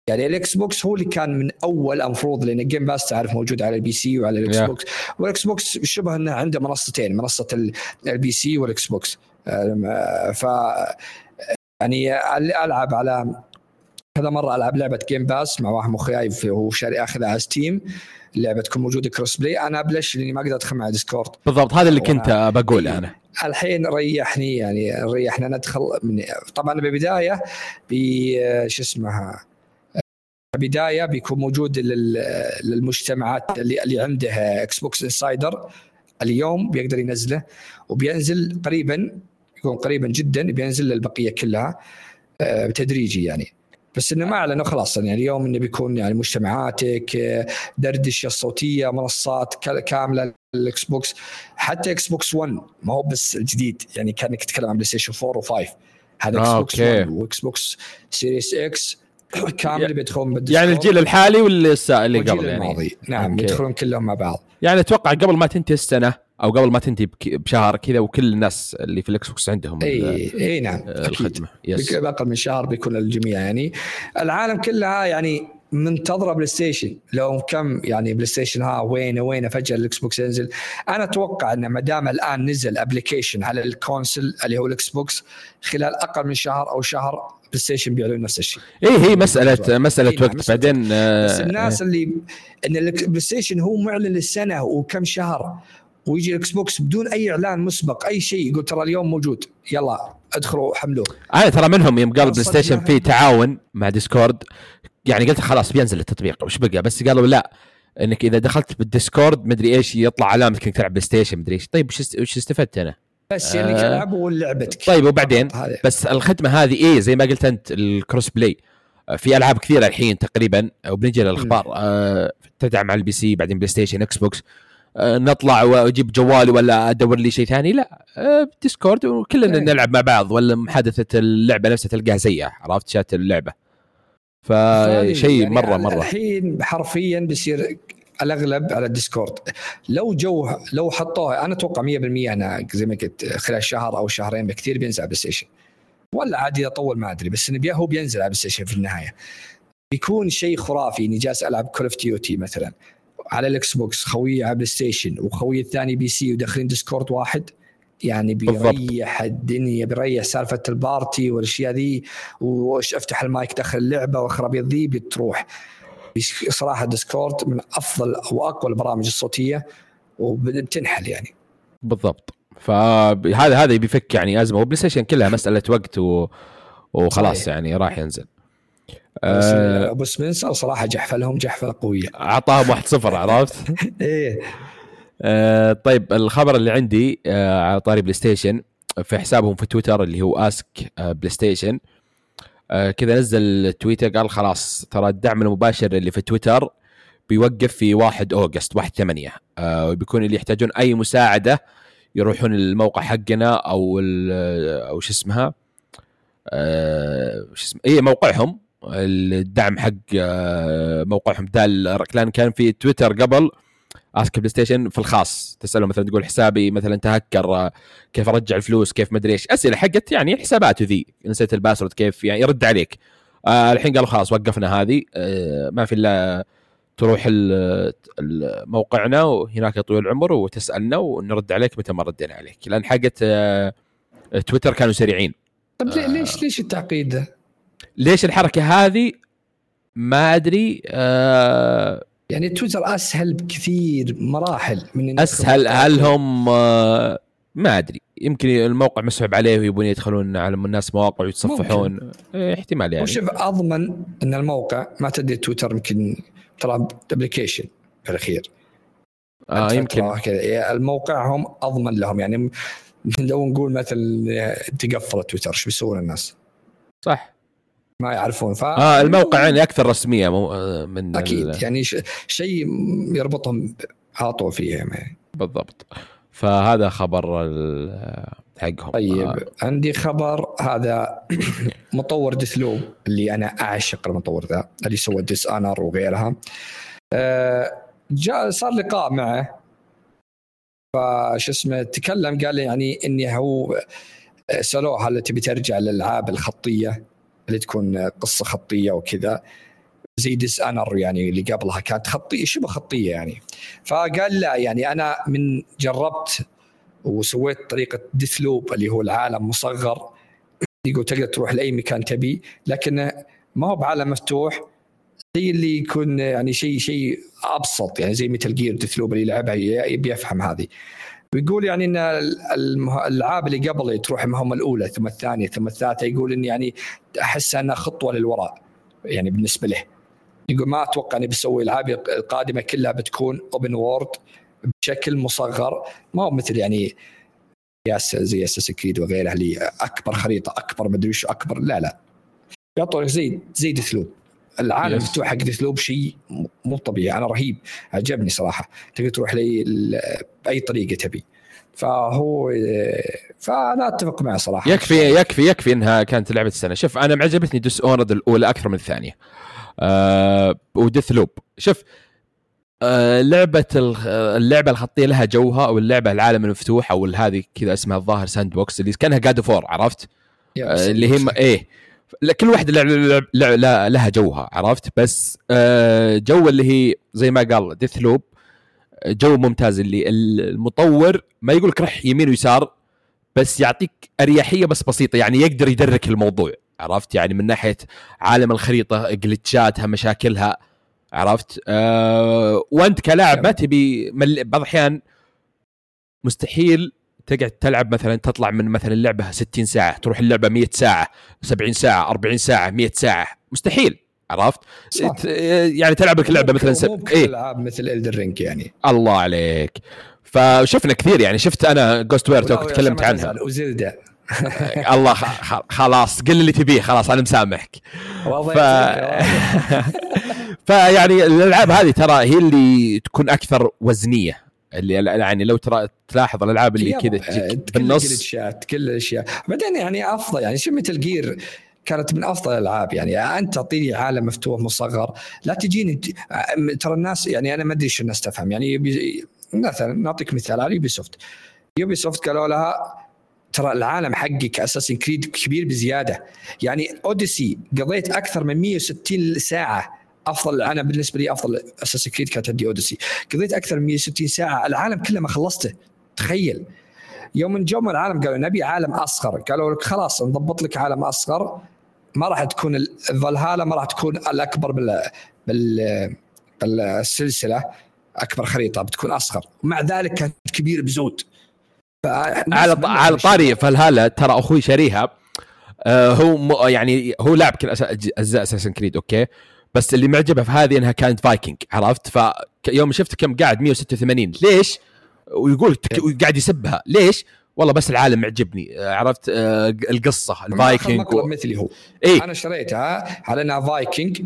يعني ال Xbox هو اللي كان من أول المفروض لأن ال Game Pass تعرف موجود على ال PC وعلى ال Xbox وال Xbox شبه إنه عنده منصتين منصة ال PC وال Xbox ف يعني ألعب على كذا مرة ألعب لعبة Game Pass مع واحد مخي هو شاري أخذها على Steam اللعبة تكون موجودة cross-play أنا أبلش لأني ما أقدر أدخل مع Discord بالضبط هذا اللي كنت بقوله أنا. الحين ريحني يعني ريحنا ندخل من طبعا بالبداية ب شو اسمها بداية بيكون موجود للمجتمعات اللي اللي عنده Xbox Insider اليوم بيقدر ينزله وبينزل قريبا يكون قريبا جدا بينزل للبقية كلها آه، تدريجي يعني. بس إنه ما أعلنوا خلاص يعني. اليوم إنه بيكون يعني مجتمعاتك آه، دردشة الصوتية منصات كاملة ال Xbox حتى Xbox 1 ما هو بس الجديد يعني. كأنك تتكلم عن PlayStation 4 و5 هذا Xbox 1 و Xbox Series X كامل بيدخلون يعني الجيل الحالي واللي اللي قبل يعني. الماضي. نعم okay. يدخلون كلهم مع بعض. يعني أتوقع قبل ما تنتهي السنة أو قبل ما تنتهي بشهر كذا وكل الناس اللي في ال Xbox عندهم إي إي نعم الخدمة. yes. أقل من شهر بيكون الجميع يعني. العالم كلها يعني منتظرة PlayStation لو كم يعني PlayStation ها وين وين فجأة ال Xbox ينزل. أنا أتوقع إن ما دام الآن نزل application على ال console اللي هو ال Xbox خلال أقل من شهر أو شهر PlayStation بيعلنون نفس الشيء. اي هي مساله مسألة إيه وقت بعدين بس الناس اللي إن ال PlayStation هو معلن للسنة وكم شهر ويجي ال Xbox بدون أي إعلان مسبق أي شيء يقول ترى اليوم موجود. يلا ادخلوا حملوه أنا ترى منهم يوم قال PlayStation في تعاون مع Discord. يعني قلت خلاص بينزل التطبيق وش بقى؟ بس قالوا لا إنك إذا دخلت بال Discord مدري إيش يطلع علامه إنك تلعب PlayStation مدري إيش. طيب وش استفدت أنا؟ بس يعني آه. تلعب لعبتك. طيب وبعدين بس الخدمه هذه إيه زي ما قلت أنت ال cross-play. آه، في ألعاب كثيرة الحين تقريبا وبنجي للأخبار. آه تدعم على ال PC بعدين PlayStation Xbox. آه نطلع وأجيب جوالي ولا أدور لي شيء ثاني؟ لا. آه Discord وكلنا إيه. نلعب مع بعض ولا محادثة اللعبة نفسها تلقاها زيها عرفت؟ شات اللعبة. فشيء يعني مرة مرة. الحين حرفيا بيصير الأغلب على ال Discord. لو جو لو حطوها أنا أتوقع 100% أنا زي ما قلت خلال شهر أو شهرين بكثير بينزل على PlayStation ولا عادي يطول ما أدري بس انه هو بينزل على PlayStation في النهاية. بيكون شيء خرافي إني جالس ألعب Call of Duty مثلا. على ال Xbox خويي على PlayStation وخويي الثاني PC وداخلين Discord واحد. يعني بيريح الدنيا بيريح سالفة ال party والأشياء ذي وافتح أفتح المايك داخل اللعبة والخرابيط ذي بتروح. صراحة Discord من أفضل أو أقوى البرامج الصوتية وبتنحل يعني. بالضبط. فهذا هذا بيفك يعني أزمة. و PlayStation كلها مسألة وقت و... وخلاص صحيح. يعني راح ينزل. آه، أبو سبنسر صراحة جحفلهم جحفله قوية. أعطاهم 1-0 عرفت؟ إيه. آه طيب الخبر اللي عندي آه على طاري PlayStation في حسابهم في تويتر اللي هو Ask آه PlayStation. كذا نزل تويتر قال خلاص ترى الدعم المباشر اللي في تويتر بيوقف في 1 August 1 8 آه وبيكون اللي يحتاجون أي مساعدة يروحون الموقع حقنا أو أو شو اسمها؟ آه شو اسمه؟ اي موقعهم. الدعم حق آه موقعهم. دال لأن كان في تويتر قبل Ask PlayStation في الخاص. تسأله مثلا تقول حسابي مثلا تهكر كيف أرجع الفلوس كيف مدري إيش. أسئلة حقت يعني حساباته ذي. نسيت ال password كيف يعني يرد عليك. آه الحين قالوا خلاص وقفنا هذه. آه ما في إلا تروح موقعنا وهناك يا طويل العمر وتسألنا ونرد عليك متى ما ردينا عليك. لأن حقت آه تويتر كانوا سريعين. طيب ليش آه. ليش التعقيد ده؟ ليش الحركة هذه؟ ما أدري. آه يعني تويتر أسهل بكثير مراحل من أسهل هل هم آه، ما أدري. يمكن الموقع مسحوب عليه ويبون يدخلون على الناس مواقع ويتصفحون. إيه احتمال يعني. وشوف أضمن إن الموقع ما تدري تويتر يمكن ترى ابلكيشن في الأخير. آه يمكن. كذا. الموقع هم أضمن لهم. يعني لو نقول مثلا تقفل تويتر إيش بيسوون الناس؟ صح. ما يعرفون ف آه الموقع يعني أكثر رسمية مو من أكيد ال... يعني شيء يربطهم على طول فيه يعني. بالضبط فهذا خبر حقهم طيب آه. عندي خبر هذا مطور Deathloop اللي أنا أعشق المطور ذا اللي سوى Dishonored وغيرها آه جاء صار لقاء معه فش اسمه تكلم قال لي يعني إني هو سألوه هل تبي ترجع للألعاب الخطية اللي تكون قصة خطية وكذا. زي Dishonored يعني اللي قبلها كانت خطية شبه خطية يعني. فقال لا يعني أنا من جربت وسويت طريقة ديث لوب اللي هو العالم مصغر. يقول تقدر تروح لأي مكان تبي لكن ما هو بعالم مفتوح. زي اللي يكون يعني شيء شيء أبسط يعني زي مثل جير ديث لوب اللي لعبها يبي يفهم هذه. ويقول يعني إن الألعاب اللي قبل تروح المهمه الأولى ثم الثانية ثم الثالثة يقول اني يعني أحس أنها خطوة للوراء يعني بالنسبة له. يقول ما أتوقع اني بسوي العابي القادمة كلها بتكون open world بشكل مصغر. ما هو مثل يعني ياس زي Assassin's Creed وغيرها اللي أكبر خريطة أكبر مدري أكبر لا لا. يعطوا زي زي Deathloop العالم مفتوح حق Deathloop شيء مو طبيعي. أنا رهيب. عجبني صراحة. تقدر تروح لي بأي طريقة تبي. فهو فأنا أتفق معه صراحة. يكفي يكفي يكفي إنها كانت لعبة السنة. شوف أنا معجبتني Dishonored الأولى أكثر من الثانية. آه و Deathloop. شوف آه لعبة اللعبة الخطية لها جوها أو اللعبة العالم المفتوح أو هذه كذا اسمها الظاهر sandbox اللي كانها God of War عرفت؟ آه اللي هي إيه. كل واحدة لها جوها عرفت؟ بس آه، جو اللي هي زي ما قال Deathloop جو ممتاز اللي المطور ما يقول لك رح يمين ويسار بس يعطيك أريحية بس بسيطة يعني يقدر يدرك الموضوع عرفت؟ يعني من ناحية عالم الخريطة جلتشاتها مشاكلها عرفت؟ أه وأنت كلاعب ما تبي بعض الأحيان مستحيل تقعد تلعب مثلا تطلع من مثلا اللعبه 60 ساعة تروح اللعبة 100 ساعة 70 ساعة 40 ساعة 100 ساعة. مستحيل عرفت؟ صح. يعني تلعب لك لعبة مثلا سب... إيه. ألعاب مثل الدر رينج يعني. الله عليك. فشفنا كثير يعني. شفت أنا Ghostwire Tokyo تكلمت عنها. و Zelda الله خلاص قل اللي تبيه خلاص أنا مسامحك. ف... فيعني الألعاب هذه ترى هي اللي تكون أكثر وزنية. اللي يعني لو ترى تلاحظ الألعاب اللي كذا بالنص. كل الأشياء. بعدين يعني أفضل يعني شو Metal Gear كانت من أفضل الألعاب. يعني أنت تعطيني عالم مفتوح مصغر. لا تجيني ترى الناس يعني أنا ما أدري شو الناس تفهم. يعني مثلا نعطيك مثال على Ubisoft Ubisoft قالوا لها ترى العالم حقك Assassin's Creed كبير بزيادة. يعني Odyssey قضيت أكثر من 160 ساعة أفضل أنا بالنسبة لي أفضل Assassin's Creed كانت عندي Odyssey. قضيت أكثر من 160 ساعة العالم كله ما خلصته. تخيل. يوم من جو العالم قالوا نبي عالم أصغر. قالوا لك خلاص نضبط لك عالم أصغر. ما راح تكون الفالهالا ما راح تكون الأكبر بال بال بالسلسلة. أكبر خريطة بتكون أصغر. ومع ذلك كانت كبيرة بزود. على على طاري فالهالا ترى أخوي شاريها آه هو يعني هو لاعب كل أجزاء Assassin's Creed okay؟ بس اللي معجبه في هذه إنها كانت فايكنج عرفت؟ فيوم شفت كم قاعد 186 ليش؟ ويقول قاعد يسبها. ليش؟ والله بس العالم معجبني عرفت؟ آه القصة الفايكنج و... مثلي هو. إيه؟ أنا شريتها على إنها فايكنج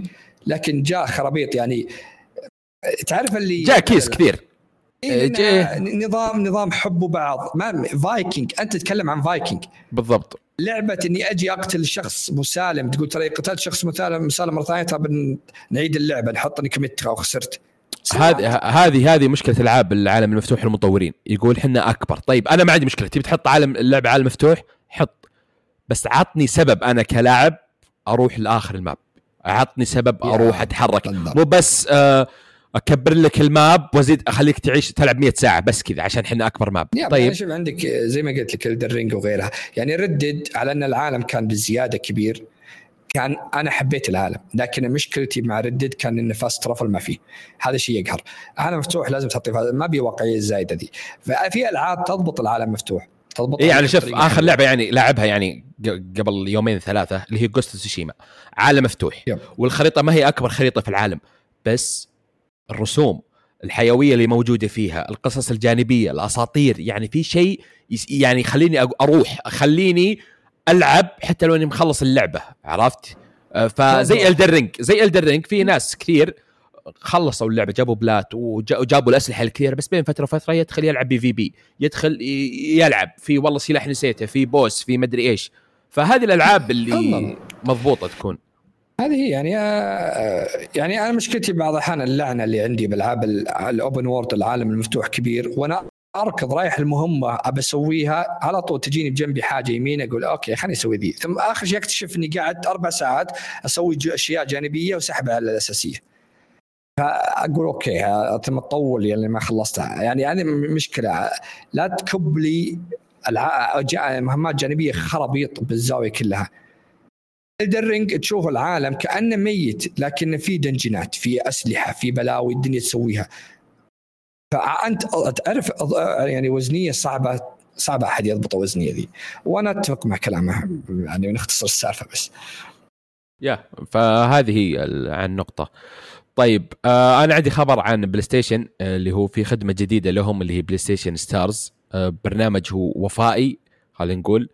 لكن جاء خرابيط يعني. تعرف اللي جاء كيس كثير. إيه نظام نظام حب بعض ما فايكنج. أنت تتكلم عن فايكنج. بالضبط. لعبة إني أجي أقتل شخص مسالم. تقول ترى قتلت شخص مسالم مسالم مرة ثانية ترى نعيد اللعبة نحط إني كمت أو خسرت هذه هذه هذه مشكلة العاب العالم المفتوح المطورين يقول إحنا أكبر. طيب أنا ما عندي مشكلة. تبي تحط عالم اللعبة عالم مفتوح؟ حط. بس عطني سبب أنا كلاعب أروح لآخر ال map. عطني سبب أروح أتحرك. مو بس آه أكبر لك ال map وأزيد أخليك تعيش تلعب 100 ساعة بس كذا عشان إحنا أكبر map. طيب. شوف عندك زي ما قلت لك Elden Ring وغيرها يعني Red Dead على أن العالم كان بزيادة كبير. كان أنا حبيت العالم لكن مشكلتي مع Red Dead كان إن fast travel ما فيه. هذا شيء يقهر. عالم مفتوح لازم تحطي ما بي واقعية الزايده دي. ففي ألعاب تضبط العالم مفتوح تضبط اي يعني شوف آخر لعبة يعني لعبها يعني قبل يومين ثلاثة اللي هي Ghost Tsushima عالم مفتوح. yep. والخريطة ما هي أكبر خريطة في العالم بس الرسوم الحيوية اللي موجودة فيها القصص الجانبية الأساطير يعني في شيء يعني يخليني أروح خليني ألعب حتى لو إني مخلص اللعبة عرفت؟ آه، فزي Elden Ring زي Elden Ring في ناس كثير خلصوا اللعبة جابوا plat وجابوا الأسلحة الكثيرة بس بين فترة وفترة يدخل يلعب PvP يدخل يلعب في والله سلاح نسيته في boss في مدري إيش. فهذه الألعاب اللي مضبوطة تكون. هذه هي يعني آه، يعني أنا مشكلتي بعض الأحيان اللعنة اللي عندي بالعاب ال open world العالم المفتوح كبير وأنا أركض رايح المهمة ابى أسويها على طول تجيني بجنبي حاجة يمين أقول okay خليني أسوي ذي ثم آخر شيء أكتشف إني قاعد أربع ساعات أسوي أشياء جانبية وسحبها على الأساسية. فأقول okay ثم تطول يعني ما خلصتها. يعني هذه مشكلة. لا تكب لي مهمات جانبية خرابيط بالزاوية كلها. Elden Ring تشوف العالم كأنه ميت لكن في dungeon ات في أسلحة في بلاوي الدنيا تسويها. فأنت تعرف يعني وزنية صعبة صعبة أحد يضبط الوزنية ذي. وأنا أتفق مع كلامه يعني نختصر السالفة بس. يا فهذه عن النقطه طيب آه أنا عندي خبر عن PlayStation آه اللي هو في خدمة جديدة لهم اللي هي PlayStation Stars. آه برنامج هو وفائي خلينا نقول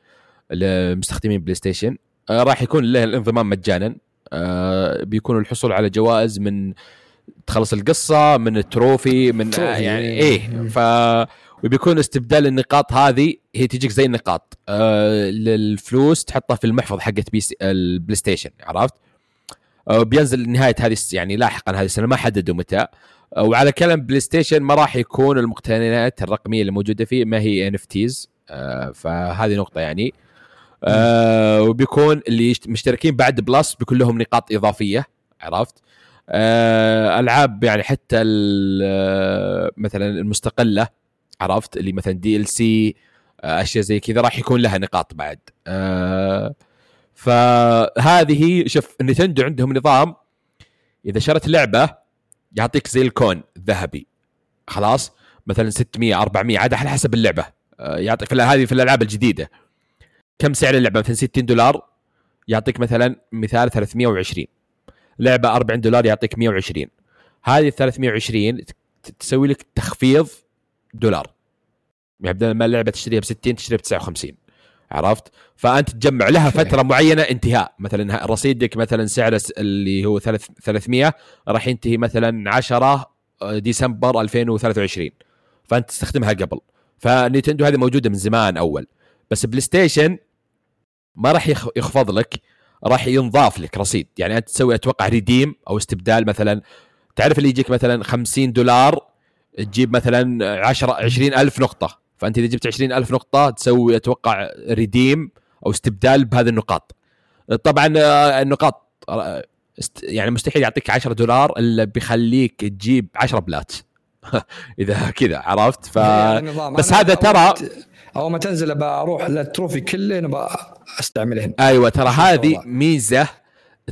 لمستخدمين PlayStation آه راح يكون له الانضمام مجانا. آه بيكون الحصول على جوائز من تخلص القصة من ال trophy من آه يعني إيه ف وبيكون استبدال النقاط هذه هي تجيك زي النقاط. آه للفلوس تحطها في المحفظ حقت ال PlayStation عرفت؟ آه بينزل نهاية هذه يعني لاحقا هذه السنة ما حددوا متى. آه وعلى كلام PlayStation ما راح يكون المقتنيات الرقمية اللي موجودة فيه ما هي NFTs فهذه نقطة يعني. آه وبيكون اللي مشتركين بعد Plus بيكون لهم نقاط إضافية عرفت؟ آه ألعاب يعني حتى آه، مثلا المستقلة عرفت؟ اللي مثلا دي ال سي أشياء زي كذا راح يكون لها نقاط بعد. آه فهذه شوف نتندو عندهم نظام إذا شريت لعبة يعطيك زي الكون الذهبي. خلاص؟ مثلا 600 400 عاد على حسب اللعبة. آه، يعطيك في هذه في الألعاب الجديدة. كم سعر اللعبة؟ مثلا 60 دولار يعطيك مثلا مثال 320 لعبة 40 دولار يعطيك 120 هذه 320 تسوي لك تخفيض دولار. يعني بدل ما اللعبة تشتريها ب 60 تشتريها ب 59 عرفت؟ فأنت تجمع لها فترة معينة انتهاء. مثلا رصيدك مثلا سعره اللي هو 300 راح ينتهي مثلا 10 ديسمبر 2023 فأنت تستخدمها قبل. فنينتندو هذه موجودة من زمان أول. بس PlayStation ما راح يخفض لك راح ينضاف لك رصيد. يعني أنت تسوي أتوقع redeem أو استبدال مثلا تعرف اللي يجيك مثلا 50 دولار تجيب مثلا 10 20 ألف نقطة. فأنت إذا جبت 20 ألف نقطة تسوي أتوقع redeem أو استبدال بهذه النقاط. طبعا آه، النقاط آه، يعني مستحيل يعطيك 10 دولار إلا بيخليك تجيب 10 plat إذا كذا عرفت؟ ف بس هذا ترى اول ما تنزل بروح لل trophy كله استعملهن أيوه ترى هذه ميزة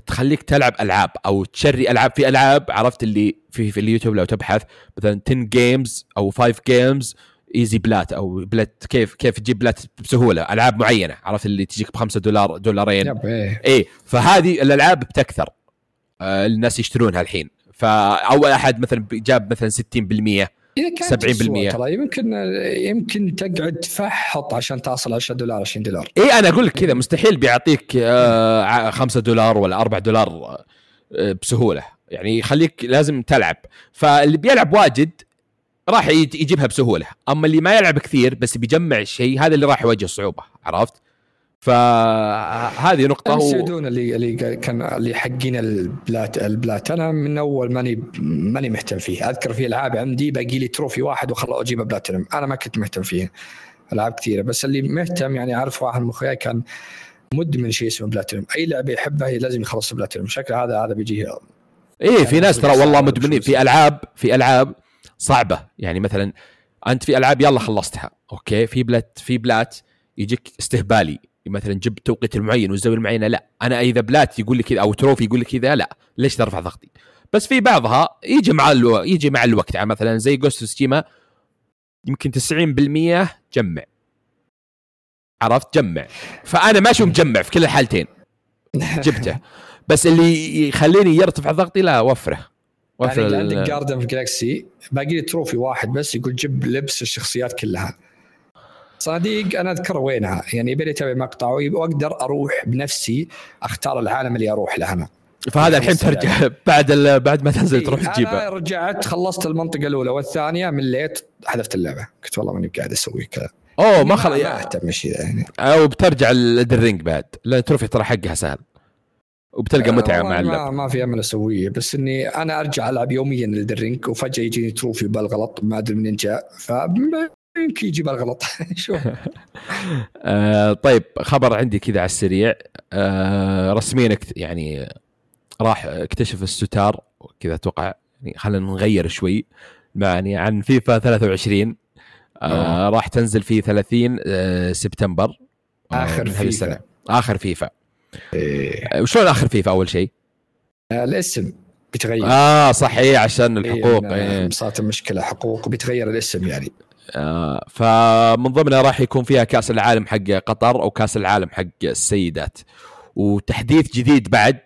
تخليك تلعب ألعاب أو تشري ألعاب. في ألعاب عرفت اللي في في اليوتيوب لو تبحث مثلا 10 games أو 5 games easy plat أو plat كيف كيف تجيب plat بسهولة ألعاب معينة عرفت اللي تجيك ب 5 دولار دولارين. إيه. إيه فهذه الألعاب بتكثر. آه الناس يشترونها الحين. فأول أحد مثلا جاب مثلا 60% إذا كانت 70% ترى يمكن يمكن تقعد تفحط عشان تصل 10 دولار 20 دولار. اي أنا أقول لك كذا مستحيل بيعطيك آه 5 دولار ولا 4 دولار آه بسهولة. يعني يخليك لازم تلعب. فاللي بيلعب واجد راح يجيبها بسهولة. أما اللي ما يلعب كثير بس بيجمع شيء هذا اللي راح يواجه صعوبة عرفت؟ فهذه نقطة السعودون و... اللي اللي كان اللي حقين ال plat ال plat. أنا من أول ماني ماني مهتم فيه. أذكر في ألعاب عندي باقي لي trophy واحد وخلاص أجيب بلاتينم أنا ما كنت مهتم فيه. ألعاب كثيرة. بس اللي مهتم يعني أعرف واحد من أخوياي كان مدمن شيء اسمه بلاتينم أي لعبة يحبها لازم يخلص بلاتينم شكل هذا هذا بيجيه إيه في ناس ترى والله مدمنين. في العاب في ألعاب صعبة. يعني مثلا أنت في ألعاب يلا خلصتها okay؟ في plat في plat يجيك استهبالي. مثلا جب توقيت المعين والزاوية المعينة لا. أنا إذا plat يقول لي كذا أو trophy يقول لي كذا لا. ليش ترفع ضغطي؟ بس في بعضها يجي مع ألو... يجي مع الوقت. يعني مثلا زي Ghost Tsushima يمكن 90% جمع. عرفت؟ جمع. فأنا ماشي مجمع في كل الحالتين. جبته. بس اللي يخليني يرتفع ضغطي لا وفرة. وفر يعني عندك جاردن في جالكسي باقي لي تروفي واحد بس يقول جيب لبس الشخصيات كلها. صديق أنا أذكر وينها؟ يعني يبي يتابع مقطع وأقدر أروح بنفسي أختار العالم اللي أروح له أنا. فهذا الحين ترجع بعد بعد ما تنزل تروح تجيبه. أنا رجعت خلصت المنطقة الأولى والثانية مليت حذفت اللعبة. قلت والله ماني قاعد أسوي كذا. أوه ما ما أهتم يعني. أو بترجع الرينج بعد. لا trophy ترى حقها سهل. وبتلقى متعة مع اللعب ما, ما في أمل أسويه. بس إني أنا أرجع ألعب يوميا Elden Ring وفجأة يجيني trophy بالغلط ما أدري منين جاء. ف يمكن يجيب الغلط. شوف آه طيب خبر عندي كذا على السريع. آه رسميا يعني راح انكشف الستار كذا أتوقع يعني خلينا نغير شوي يعني عن فيفا 23 آه راح تنزل في 30 آه سبتمبر آخر فيفا. السنة. آخر فيفا. إيه. وشلون آخر فيفا أول شيء؟ آه الاسم بيتغير. آه صح اي عشان إيه، الحقوق. إيه. صارت المشكلة حقوق بيتغير الاسم يعني. فمن ضمنها راح يكون فيها كأس العالم حق قطر أو كأس العالم حق السيدات. وتحديث جديد بعد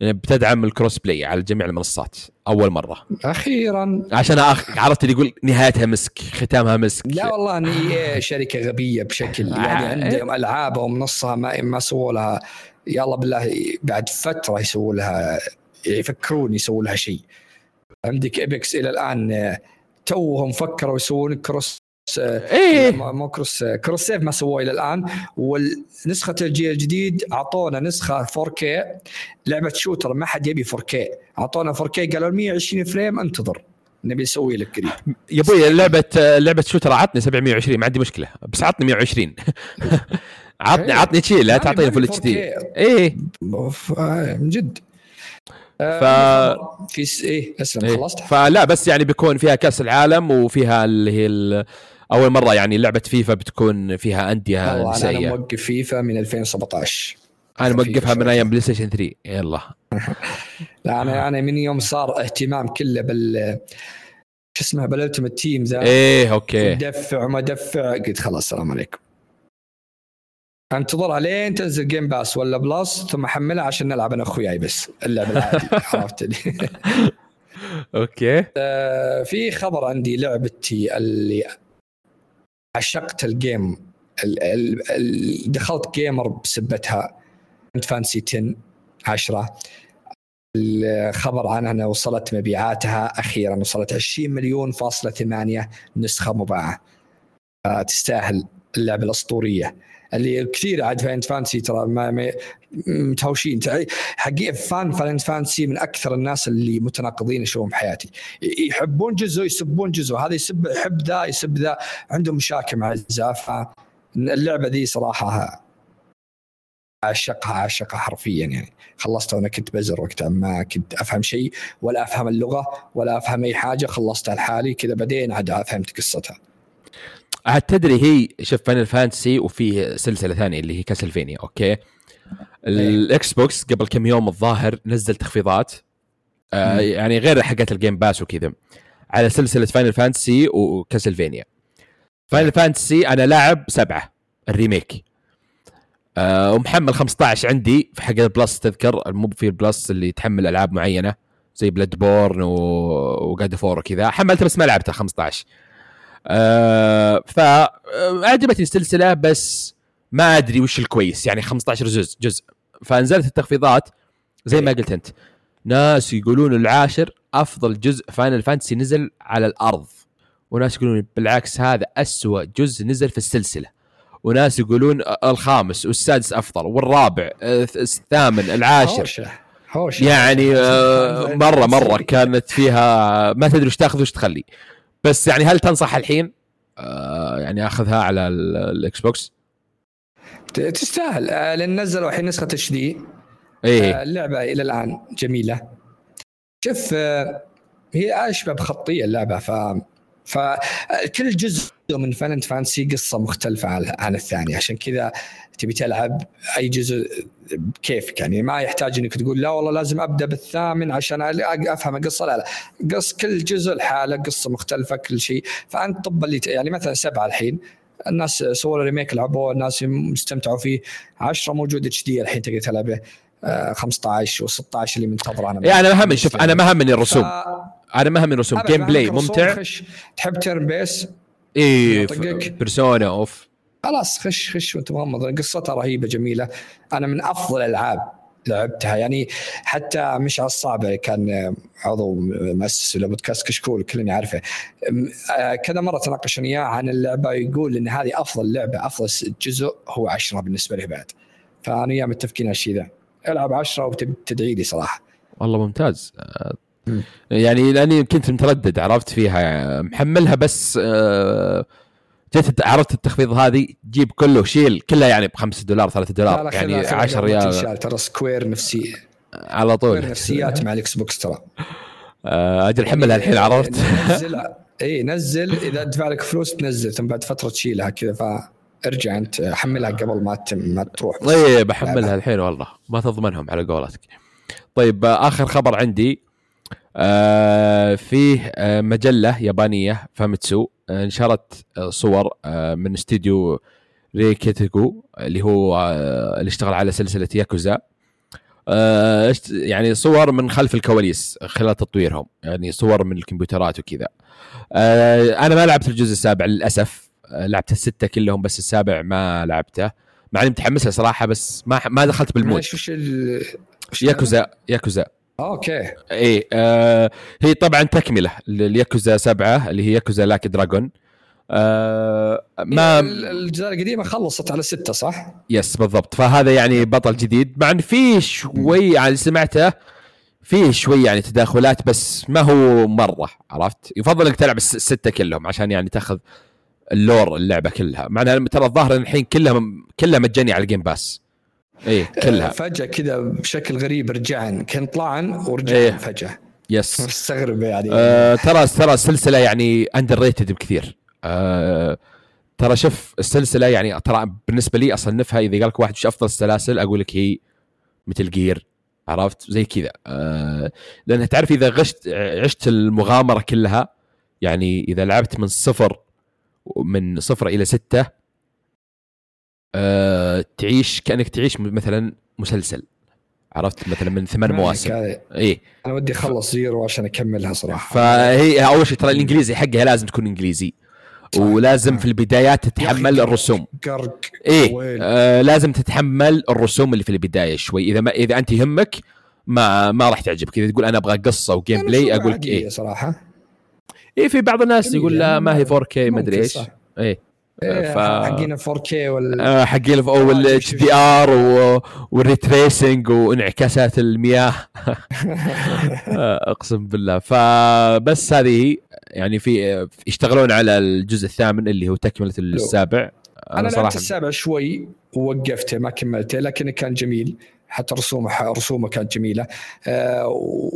يعني بتدعم ال cross-play على جميع المنصات أول مرة. أخيرا. عشان أخ... عرفت اللي يقول نهايتها مسك ختامها مسك. لا والله ان شركة غبية بشكل يعني آه، عندهم العابهم نصها ما ما سووا لها يلا بالله بعد فترة يسووا لها يفكرون يسووا لها شيء. عندك Apex إلى الآن توهم فكروا يسوون cross إيه. مو cross cross save ما سووه إلى الآن. ونسخه الجيل الجديد أعطونا نسخة 4K لعبة shooter ما حد يبي 4K أعطونا 4K قالوا 120 frame انتظر نبي نسوي لك قريب. يا أبوي لعبة لعبة shooter عطني 720 ما عندي مشكلة بس عطني 120 عطني عطني تشيل لا تعطيني full HD. إيه. من جد. ف في إيه أسلم إيه؟ خلصت. فلا بس يعني بيكون فيها كأس العالم وفيها اللي هي أول مرة يعني لعبة فيفا بتكون فيها أندية نسائيه أنا موقف فيفا من 2017 أنا موقفها من أيام PlayStation 3 يلا. لا أنا أنا من يوم صار اهتمام كله بال شو اسمه بال Ultimate Team ذا. إيه okay. من دفع وما دفع. قلت خلاص السلام عليكم. انتظرها لين تنزل Game Pass ولا Plus ثم احملها عشان نلعب أنا اخوياي بس. اللعب العادي عرفت؟ لي أوكي. آه في خبر عندي لعبتي اللي عشقت الجيم ال ال ال دخلت جيمر بسبتها فانسي 10 10 الخبر عنها وصلت مبيعاتها أخيرا وصلت 20 مليون فاصلة 8 نسخة مباعة. تستاهل اللعبة الأسطورية. اللي كثير عاد فاين فانسي ترى ما متهاوشين. حقيقة fans Final Fantasy من أكثر الناس اللي متناقضين اشوفهم بحياتي يحبون جزء يسبون جزء. هذا يسب يحب ذا يسب ذا. عندهم مشاكل مع الذات اللعبة ذي صراحة اعشقها اعشقها حرفيا يعني. خلصتها وأنا كنت بزر وقتها ما كنت أفهم شيء ولا أفهم اللغة ولا أفهم أي حاجة. خلصتها لحالي كذا بعدين عاد فهمت قصتها. عاد تدري هي شوف Final Fantasy وفي سلسلة ثانية اللي هي Castlevania okay؟ إيه. ال Xbox قبل كم يوم الظاهر نزل تخفيضات آه يعني غير حقت ال Game Pass وكذا. على سلسلة Final Fantasy و Castlevania Final Fantasy أنا لاعب سبعة ال remake. آه ومحمل 15 عندي في حق ال Plus تذكر؟ مو في ال Plus اللي تحمل ألعاب معينة زي Bloodborne و God of War وكذا. حملته بس ما لعبته 15 آه فعجبتني السلسلة بس ما أدري وش الكويس. يعني 15 جزء جزء. فنزلت التخفيضات زي ما قلت أنت. ناس يقولون العاشر أفضل جزء Final Fantasy نزل على الأرض. وناس يقولون بالعكس هذا أسوأ جزء نزل في السلسلة. وناس يقولون الخامس والسادس أفضل والرابع الثامن العاشر. هوشة. هوشة. يعني آه، مرة مرة كانت فيها ما تدري وش تاخذ وش تخلي. بس يعني هل تنصح الحين؟ آه يعني أخذها على ال Xbox؟ تستاهل. آه لأن نزلوا الحين نسخة HD. إيه. آه اللعبة إلى الآن جميلة. شوف هي أشبه بخطية اللعبة ف فكل جزء من Final Fantasy قصة مختلفة عن الثاني عشان كذا تبي تلعب أي جزء بكيفك. يعني ما يحتاج إنك تقول لا والله لازم أبدأ بالثامن عشان أفهم القصة. لا لا. قص كل جزء لحاله قصة مختلفة كل شيء. فأنت طب اللي يعني مثلا سبعة الحين الناس سووا remake لعبوه الناس استمتعوا فيه. 10 موجود HD الحين تقدر تلعبه. 15 و16 اللي منتظره أنا. يعني ما همني شوف أنا ما همني الرسوم. ف... أنا ما همني الرسوم gameplay ممتع. خش. تحب turn-based إيه Persona اوف خلاص خش خش وانت مغمض قصتها رهيبة جميلة. أنا من أفضل الألعاب لعبتها. يعني حتى مشعل الصعبة كان عضو مؤسس لبودكاست كشكول كلنا يعرفه آه، كذا مرة تناقش إياه عن اللعبة يقول إن هذه أفضل لعبة أفضل جزء هو عشرة بالنسبة لي بعد. فأنا وياه متفقين على الشيء ذا. ألعب عشرة وتدعي لي صراحة. والله ممتاز. يعني لأني كنت متردد عرفت فيها. محملها بس آه جيت عرفت التخفيض هذه جيب كله شيل كلها يعني ب 5 دولار 3 دولار يعني 10 ريال. ترى Square نفسي. على طول. نفسيات مع ال Xbox ترى. آه، أجل حملها الحين عرفت؟ نزل إي نزل. إذا دفع لك فلوس تنزل ثم بعد فترة تشيلها كذا فارجع أنت حملها قبل ما ما تروح. طيب أحملها الحين والله. ما تضمنهم على قولتك. طيب آخر خبر عندي. آه فيه آه مجلة يابانية Famitsu آه نشرت آه صور آه من استديو Ryu Ga Gotoku اللي هو آه اللي اشتغل على سلسلة ياكوزا. آه يعني صور من خلف الكواليس خلال تطويرهم يعني صور من الكمبيوترات وكذا. آه أنا ما لعبت الجزء السابع للأسف. آه لعبت الستة كلهم بس السابع ما لعبته. مع إني متحمس له صراحة بس ما ما دخلت بال mood. وش Yakuza Yakuza. okay. إيه آه هي طبعا تكملة للياكوزا سبعة اللي هي Yakuza Like a Dragon آه ما الجزء القديمة خلصت على ستة صح؟ yes بالضبط. فهذا يعني بطل جديد. مع إن في شوي يعني سمعته فيه شوي يعني تداخلات بس ما هو مرة عرفت؟ يفضل إنك تلعب الستة كلهم عشان يعني تأخذ ال lore اللعبة كلها. مع انها ترى الظاهر الحين كلها كلها مجانيه على ال Game Pass إيه كلها. فجأة كذا بشكل غريب رجعن كان طلعن ورجعن إيه. فجأة. yes مستغرب يعني. آه ترى ترى السلسلة يعني underrated بكثير. آه ترى شوف السلسلة يعني ترى بالنسبة لي أصنفها إذا قال لك واحد وش أفضل السلاسل أقول لك هي Metal Gear عرفت؟ زي كذا. آه لانها تعرف إذا غشت عشت المغامرة كلها يعني إذا لعبت من صفر من صفر إلى ستة آه تعيش كأنك تعيش مثلا مسلسل. عرفت؟ مثلا من ثمان مواسم. اي أنا ودي أخلص Zero عشان أكملها صراحة. فهي أول شيء ترى الإنجليزي حقها لازم تكون إنجليزي. ولازم في البدايات تتحمل الرسوم. قرق. إيه. آه لازم تتحمل الرسوم اللي في البداية شوي. إذا ما إذا أنت يهمك ما ما راح تعجبك. إذا تقول أنا أبغى قصة و gameplay أقول لك إيه. صراحة. إيه في بعض الناس يقول لا ما هي 4K ما أدري إيش. إيه. ف... حقين 4K ولا حقين وال HDR وال ray tracing وانعكاسات المياه. اقسم بالله. فبس هذه يعني في يشتغلون على الجزء الثامن اللي هو تكملة السابع. أنا, أنا لعبت السابع شوي ووقفته ما كملته لكنه كان جميل. حتى رسومه رسومه كانت جميلة. أه و...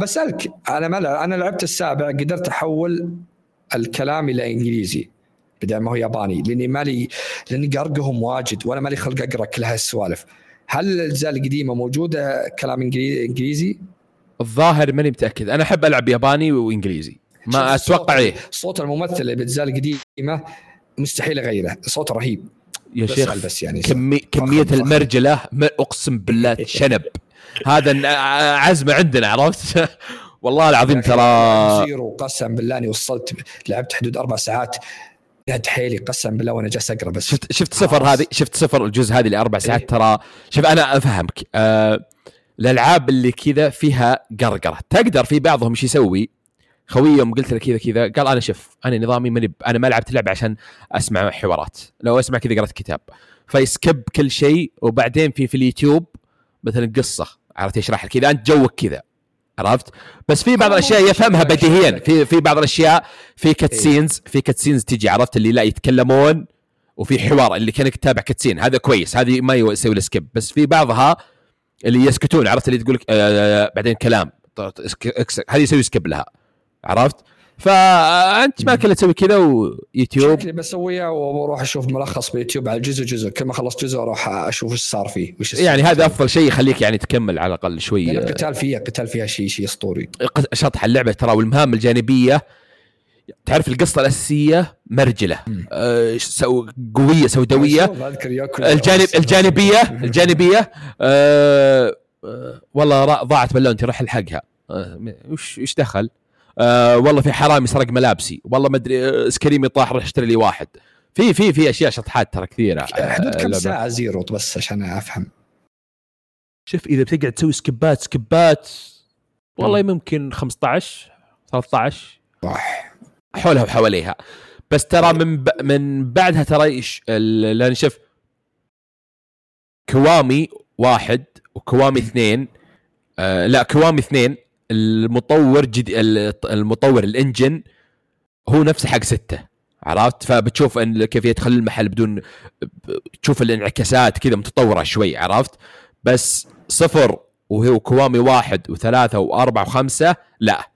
بسألك أنا ما أنا لعبت السابع قدرت أحول الكلام إلى إنجليزي. بدل ما هو ياباني. لأني مالي لأني قرقهم واجد وأنا مالي خلق أقرأ كل هالسوالف. هل الأجزاء القديمة موجودة؟ كلام إنجليزي؟ الظاهر ماني متأكد. أنا أحب ألعب ياباني وإنجليزي. ما أتوقع إيه. صوت الممثل اللي بالأجزاء القديمة مستحيل اغيره صوت رهيب. يا شيخ بس يعني. كمي كمية المرجله أقسم بالله شنب. هذا عزمة عندنا عرفت؟ والله العظيم ترى زيرو قسم بالله أني وصلت لعبت حدود أربع ساعات. قد حيلي قسم بالله وأنا جالس أقرأ بس. شفت شفت صفر هذه شفت صفر الجزء هذه لأربع ساعات إيه. ترى. شوف أنا أفهمك. آه الألعاب اللي كذا فيها قرقرة. تقدر في بعضهم إيش يسوي؟ خوي يوم قلت له كذا كذا قال أنا شوف أنا نظامي مني أنا ما لعبت لعبة عشان أسمع حوارات. لو أسمع كذا قرأت كتاب. فيسكب كل شيء وبعدين في في اليوتيوب مثلا قصة عرفت يشرح لك. إذا أنت جوك كذا. عرفت؟ بس في بعض الأشياء يفهمها بديهيا. في في بعض الأشياء في cutscenes في cutscenes تجي عرفت؟ اللي لا يتكلمون وفي حوار اللي كأنك تتابع cutscene هذا كويس. هذه ما يسوي له skip بس في بعضها اللي يسكتون عرفت؟ اللي تقول لك آه بعدين كلام. هذه يسوي skip لها. عرفت؟ فأنت ما كله تسوي كذا ويوتيوب شكلي بسويها وأروح أشوف ملخص بيوتيوب على جزء جزء. كل ما خلصت جزء أروح أشوف إيش صار فيه وش يعني هذا أفضل شيء يخليك يعني تكمل على الأقل شوي. يعني القتال فيها قتال فيها شيء شيء أسطوري. شطح اللعبة ترى والمهام الجانبية تعرف القصة الأساسية؟ مرجلة. أه سو قوية سوداوية. الجانب الجانبيه الجانبية أه أه والله ضاعت بالونتي روح الحقها. أه وش إيش دخل؟ آه والله في حرامي سرق ملابسي. والله ما أدري آه، سكريمي طاح روح اشتري لي واحد. في في في أشياء شطحات ترى كثيرة حدود كم ساعة Zero بس عشان أفهم؟ شوف إذا بتقعد تسوي skip ات skip ات والله ممكن 15 13 صح حولها وحواليها. بس ترى من ب... من بعدها ترى إيش؟ لأن شوف Kiwami واحد و Kiwami اثنين آه لا Kiwami اثنين المطور جد المطور ال engine هو نفسه حق ستة عرفت؟ فبتشوف إن كيف يدخل المحل بدون تشوف الانعكاسات كذا متطورة شوي عرفت؟ بس صفر وهو Kiwami واحد وثلاثة وأربعة وخمسة لا.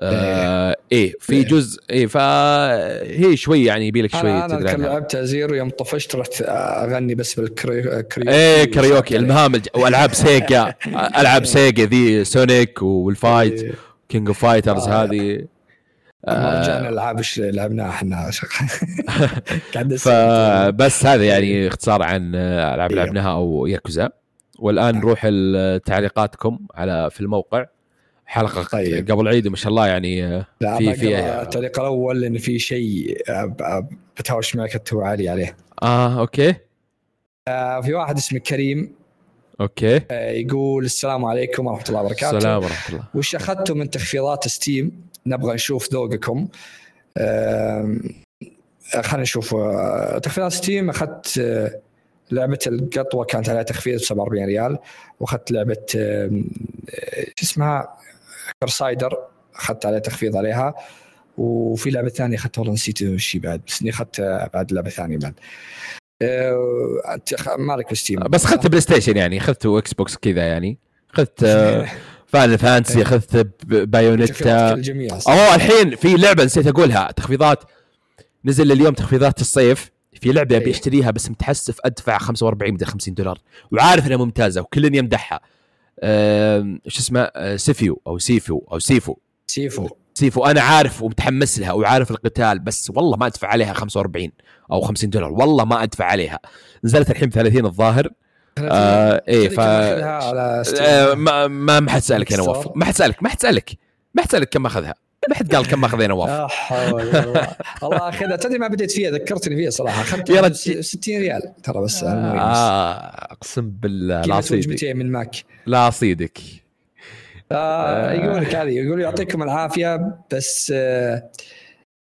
آه إيه في إيه. جزء إيه فهي شوي يعني يبي لك شوي أنا, أنا لعبت Zero يوم طفشت رحت أغني بس بالكاريوكي إيه كاريوكي المهام الج... وألعاب Sega ألعاب Sega ذي Sonic وال fight إيه. King of Fighters هذه. رجعنا الالعاب إيش لعبناها إحنا؟ فبس هذا يعني اختصار عن ألعاب إيه. لعبناها أو ياكوزا. والآن نروح لتعليقاتكم على في الموقع. حلقة طيب. قبل العيد ما شاء الله يعني في في التعليق الأول إن في شيء بتهاوش معك التو علي عليه. آه أوكي. آه في واحد اسمه كريم. أوكي. آه يقول السلام عليكم ورحمة الله وبركاته. السلام ورحمة الله. وش أخذتم من تخفيضات Steam؟ نبغى نشوف ذوقكم. آه خلينا نشوف. آه تخفيضات Steam أخذت آه لعبة القطوة كانت عليها تخفيض ب 47 ريال وأخذت لعبة آه، شو اسمها؟ كرسايدر أخذت عليه تخفيض عليها وفي لعبة ثانية أخذتها والله نسيت وش بعد بس إني أخذت بعد لعبة ثانية بعد. أه مالك Steam بس أخذت Play Station يعني أخذت Xbox كذا يعني. أخذت Final Fantasy أخذت Bayonetta أوه الحين في لعبة نسيت أقولها تخفيضات. نزل اليوم تخفيضات الصيف. في لعبة أبي أشتريها بس متحسف أدفع 45 بدل 50 دولار. وعارف إنها ممتازة وكل يمدحها شو اسمه؟ أه، Sifu أو Sifu أو Sifu. Sifu. Sifu. أنا عارف ومتحمس لها وعارف القتال بس والله ما أدفع عليها 45 أو 50 دولار. والله ما أدفع عليها. نزلت الحين ب 30 الظاهر آه إيه ف آه ما ما ما حتسالك يا نواف ما حتسالك ما حتسالك ما حتسالك كم أخذها. ما حد قال كم اخذ يا نواف لا حول الله أخذها. تدري ما بديت فيها؟ ذكرتني فيها صراحة. اخذت 60 ريال. ترى بس آه أقسم بالله لا صيدك من ماك. لا صيدك آه يقول لك هذه يقول يعطيكم العافية بس آه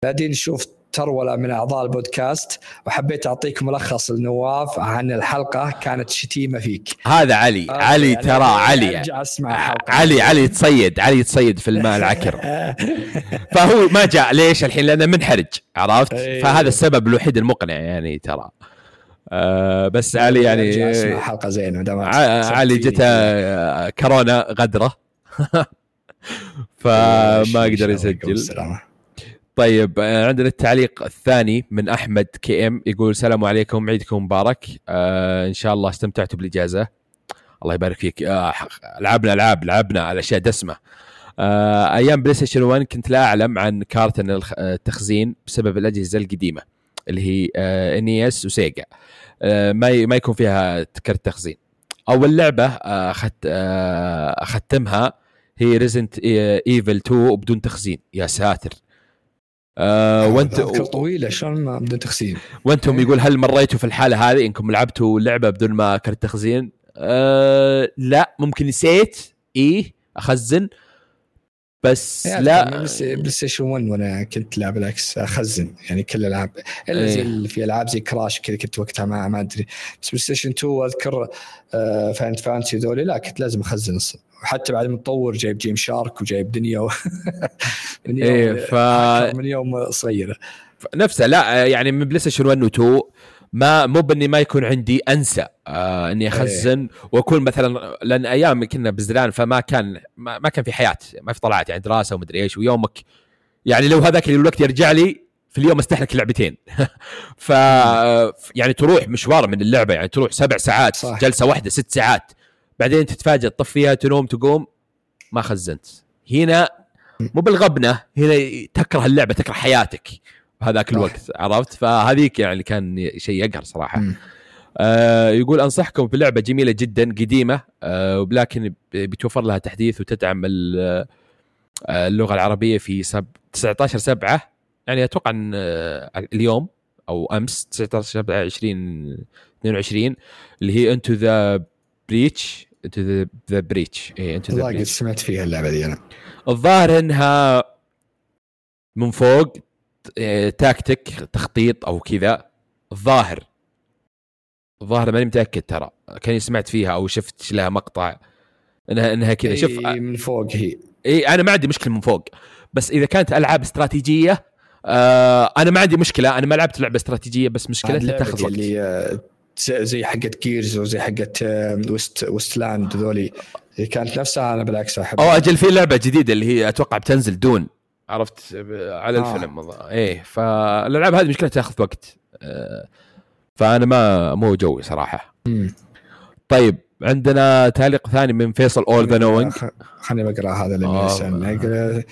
بعدين نشوف ترولة من أعضاء البودكاست وحبيت أعطيك ملخص لنواف عن الحلقة كانت شتيمة فيك. هذا علي آه علي يعني ترى علي أرجع أسمع علي علي يتصيد علي يتصيد في الماء العكر. فهو ما جاء ليش الحين؟ لأنه منحرج عرفت؟ أيه. فهذا السبب الوحيد المقنع يعني ترى. آه بس علي يعني حلقة زينة علي جته كورونا غدرة. فما قدر يسجل. طيب آه، عندنا التعليق الثاني من أحمد KM يقول السلام عليكم عيدكم مبارك. آه إن شاء الله استمتعتوا بالإجازة. الله يبارك فيك. آه لعبنا العاب لعبنا الاشياء دسمة. آه أيام PlayStation 1 كنت لا أعلم عن كرت التخزين بسبب الأجهزة القديمة اللي هي آه NES و Sega. ما ما يكون فيها كرت تخزين. أول لعبة اخذت اختمها هي Resident Evil 2 بدون تخزين. يا ساتر. آه وانت طويله شلون ما بدون تخزين. وأنتم إيه. يقول هل مريتوا في الحالة هذه إنكم لعبتوا لعبة بدون ما كرت تخزين؟ آه لا ممكن نسيت. إيه أخزن. بس لا. Play Station 1 وأنا كنت لاعب بالعكس أخزن يعني كل الألعاب. إلا زي اللي في ألعاب زي Crash كذا كنت وقتها ما ما أدري. بس PlayStation 2 أذكر آه Final Fantasy ذولي لا كنت لازم أخزن أصلا وحتى بعد متطور جايب GameShark وجايب دنيا و... من يوم إيه ف... من يوم صغيرة نفسه لا يعني من PlayStation 1 و 2 ما مو بإني ما يكون عندي أنسى آه إني أخزن أيه. وأكون مثلا لأن أيام كنا بزران فما كان ما, ما كان في حياة ما في طلعات يعني دراسة ومدري إيش ويومك يعني لو هذاك الوقت يرجع لي في اليوم أستهلك لعبتين ف يعني تروح مشوار من اللعبة يعني تروح سبع ساعات صح. جلسة واحدة ست ساعات بعدين تتفاجئ تطفيها تنوم تقوم ما خزنت هنا مو بالغبنة هنا تكره اللعبة تكره حياتك. بهذاك الوقت عرفت؟ فهذيك يعني كان شيء يقهر صراحة. آه يقول أنصحكم بلعبة جميلة جدا قديمة آه ولكن بتوفر لها تحديث وتدعم آه، اللغة العربية في سب 19 7 يعني أتوقع إن آه، اليوم أو أمس 19 7 20 22 اللي هي Into the Breach Into the Breach اي Into the Breach سمعت فيها اللعبة دي أنا. الظاهر إنها من فوق تاكتيك تخطيط أو كذا. الظاهر. الظاهر ماني متأكد ترى. كاني سمعت فيها أو شفت لها مقطع. انها إنها كذا. شوف من فوق هي. إي أنا ما عندي مشكلة من فوق. بس إذا كانت ألعاب استراتيجية آه أنا ما عندي مشكلة. أنا ما لعبت لعبة استراتيجية بس مشكلتها تاخذ وقت. اللي زي حقت Gears وزي حقت West Wasteland ذولي. كانت نفسها أنا بالعكس احب أو أجل في لعبة جديدة اللي هي أتوقع بتنزل Dune. عرفت؟ على آه. الفيلم إيه فالألعاب هذه مشكلتها تاخذ وقت. آه، فأنا ما مو جوي صراحة. مم. طيب عندنا تعليق ثاني من فيصل All the نوينج خليني بقرأ هذا اللي آه.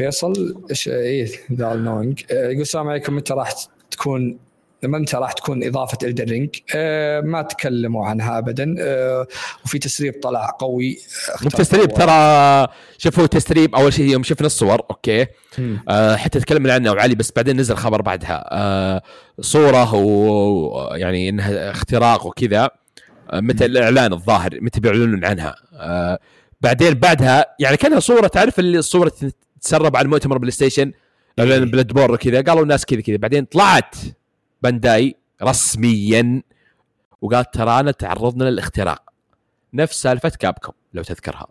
فيصل إيش إيه the Knowing يقول السلام عليكم. متى راح تكون متى راح تكون إضافة Elden Ring آه ما تكلموا عنها ابدا. آه وفي تسريب طلع قوي. مو تسريب ترى شوفوا تسريب أول شيء يوم شفنا الصور أوكي؟ آه حتى تكلمنا عنها وعلي بس بعدين نزل خبر بعدها. آه صورة ويعني إنها اختراق وكذا. آه متى الإعلان الظاهر متى بيعلنون عنها. آه بعدين بعدها يعني كانها صورة تعرف اللي الصورة تسرب على المؤتمر PlayStation؟ إعلان Bloodborne كذا قالوا الناس كذا كذا. بعدين طلعت. Bandai رسميا وقال ترانا تعرضنا للاختراق. نفس سالفة Capcom لو تذكرها.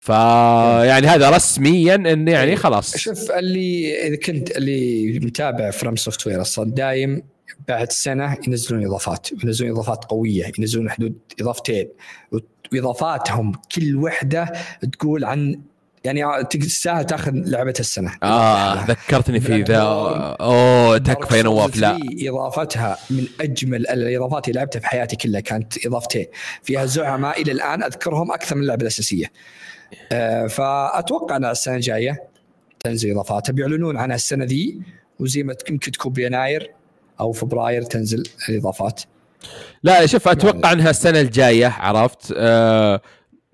فيعني هذا رسميا انه يعني إيه. خلاص. شوف اللي إذا كنت اللي متابع From Software أصلا دايم بعد سنة ينزلون إضافات ينزلون إضافات قوية ينزلون حدود إضافتين. وإضافاتهم كل وحدة تقول عن يعني تستاهل تاخذ لعبة السنة. آه ذكرتني في ذا أوه تكفى يا نواف لا إضافتها من أجمل الإضافات اللي لعبتها في حياتي كلها كانت إضافتين. فيها زعماء إلى الآن أذكرهم أكثر من اللعبة الأساسية. آه فأتوقع أن السنة الجاية تنزل إضافات. بيعلنون عنها السنة ذي وزي ما يمكن تكون بيناير أو فبراير تنزل الإضافات. لا شوف أتوقع أنها السنة الجاية عرفت؟ آه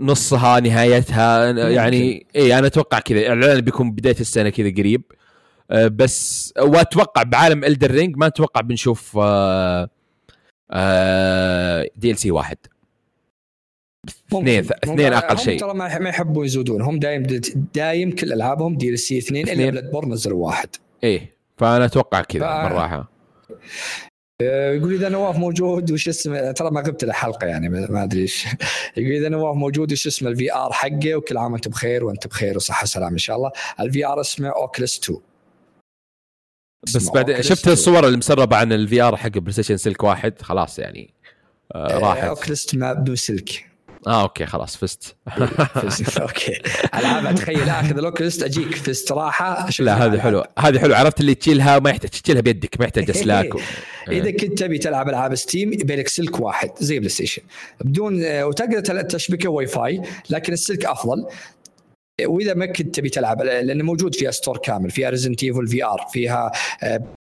نصها نهايتها. يعني اي أنا أتوقع كذا. الاعلان بيكون بداية السنة كذا قريب. آه بس وأتوقع بعالم الدر رينج ما أتوقع بنشوف DLC واحد. اثنين اثنين أقل شيء. ترى ما يحبوا يزودون. هم دايم دايم كل ألعابهم DLC اثنين إلا Bloodborne نزلوا واحد. إيه فأنا أتوقع كذا ف... بالراحه يقول إذا نواف موجود وش اسمه؟ ترى ما غبت الحلقة يعني ما أدري إيش. يقول إذا نواف موجود وش اسمه ال VR حقه؟ وكل عام وانت بخير وانت بخير وصحة وسلامة إن شاء الله. ال VR اسمه Oculus 2 بس بعد شفت الصور اللي مسربة عن ال VR حق PlayStation سلك واحد؟ خلاص يعني آه راحت. Oculus بدون سلك آه okay خلاص فزت. okay. ألعاب تخيل آخذ ال Oculus أجيك في استراحه لا هذه حلوة. هذه حلوة. عرفت اللي تشيلها ما يحتاج تشيلها بيدك ما يحتاج اسلاك و... إذا كنت تبي تلعب ألعاب Steam يبي لك سلك واحد زي PlayStation. بدون وتقدر تشبكه واي فاي لكن السلك أفضل. وإذا ما كنت تبي تلعب لأنه موجود فيها store كامل. فيها Resident Evil VR فيها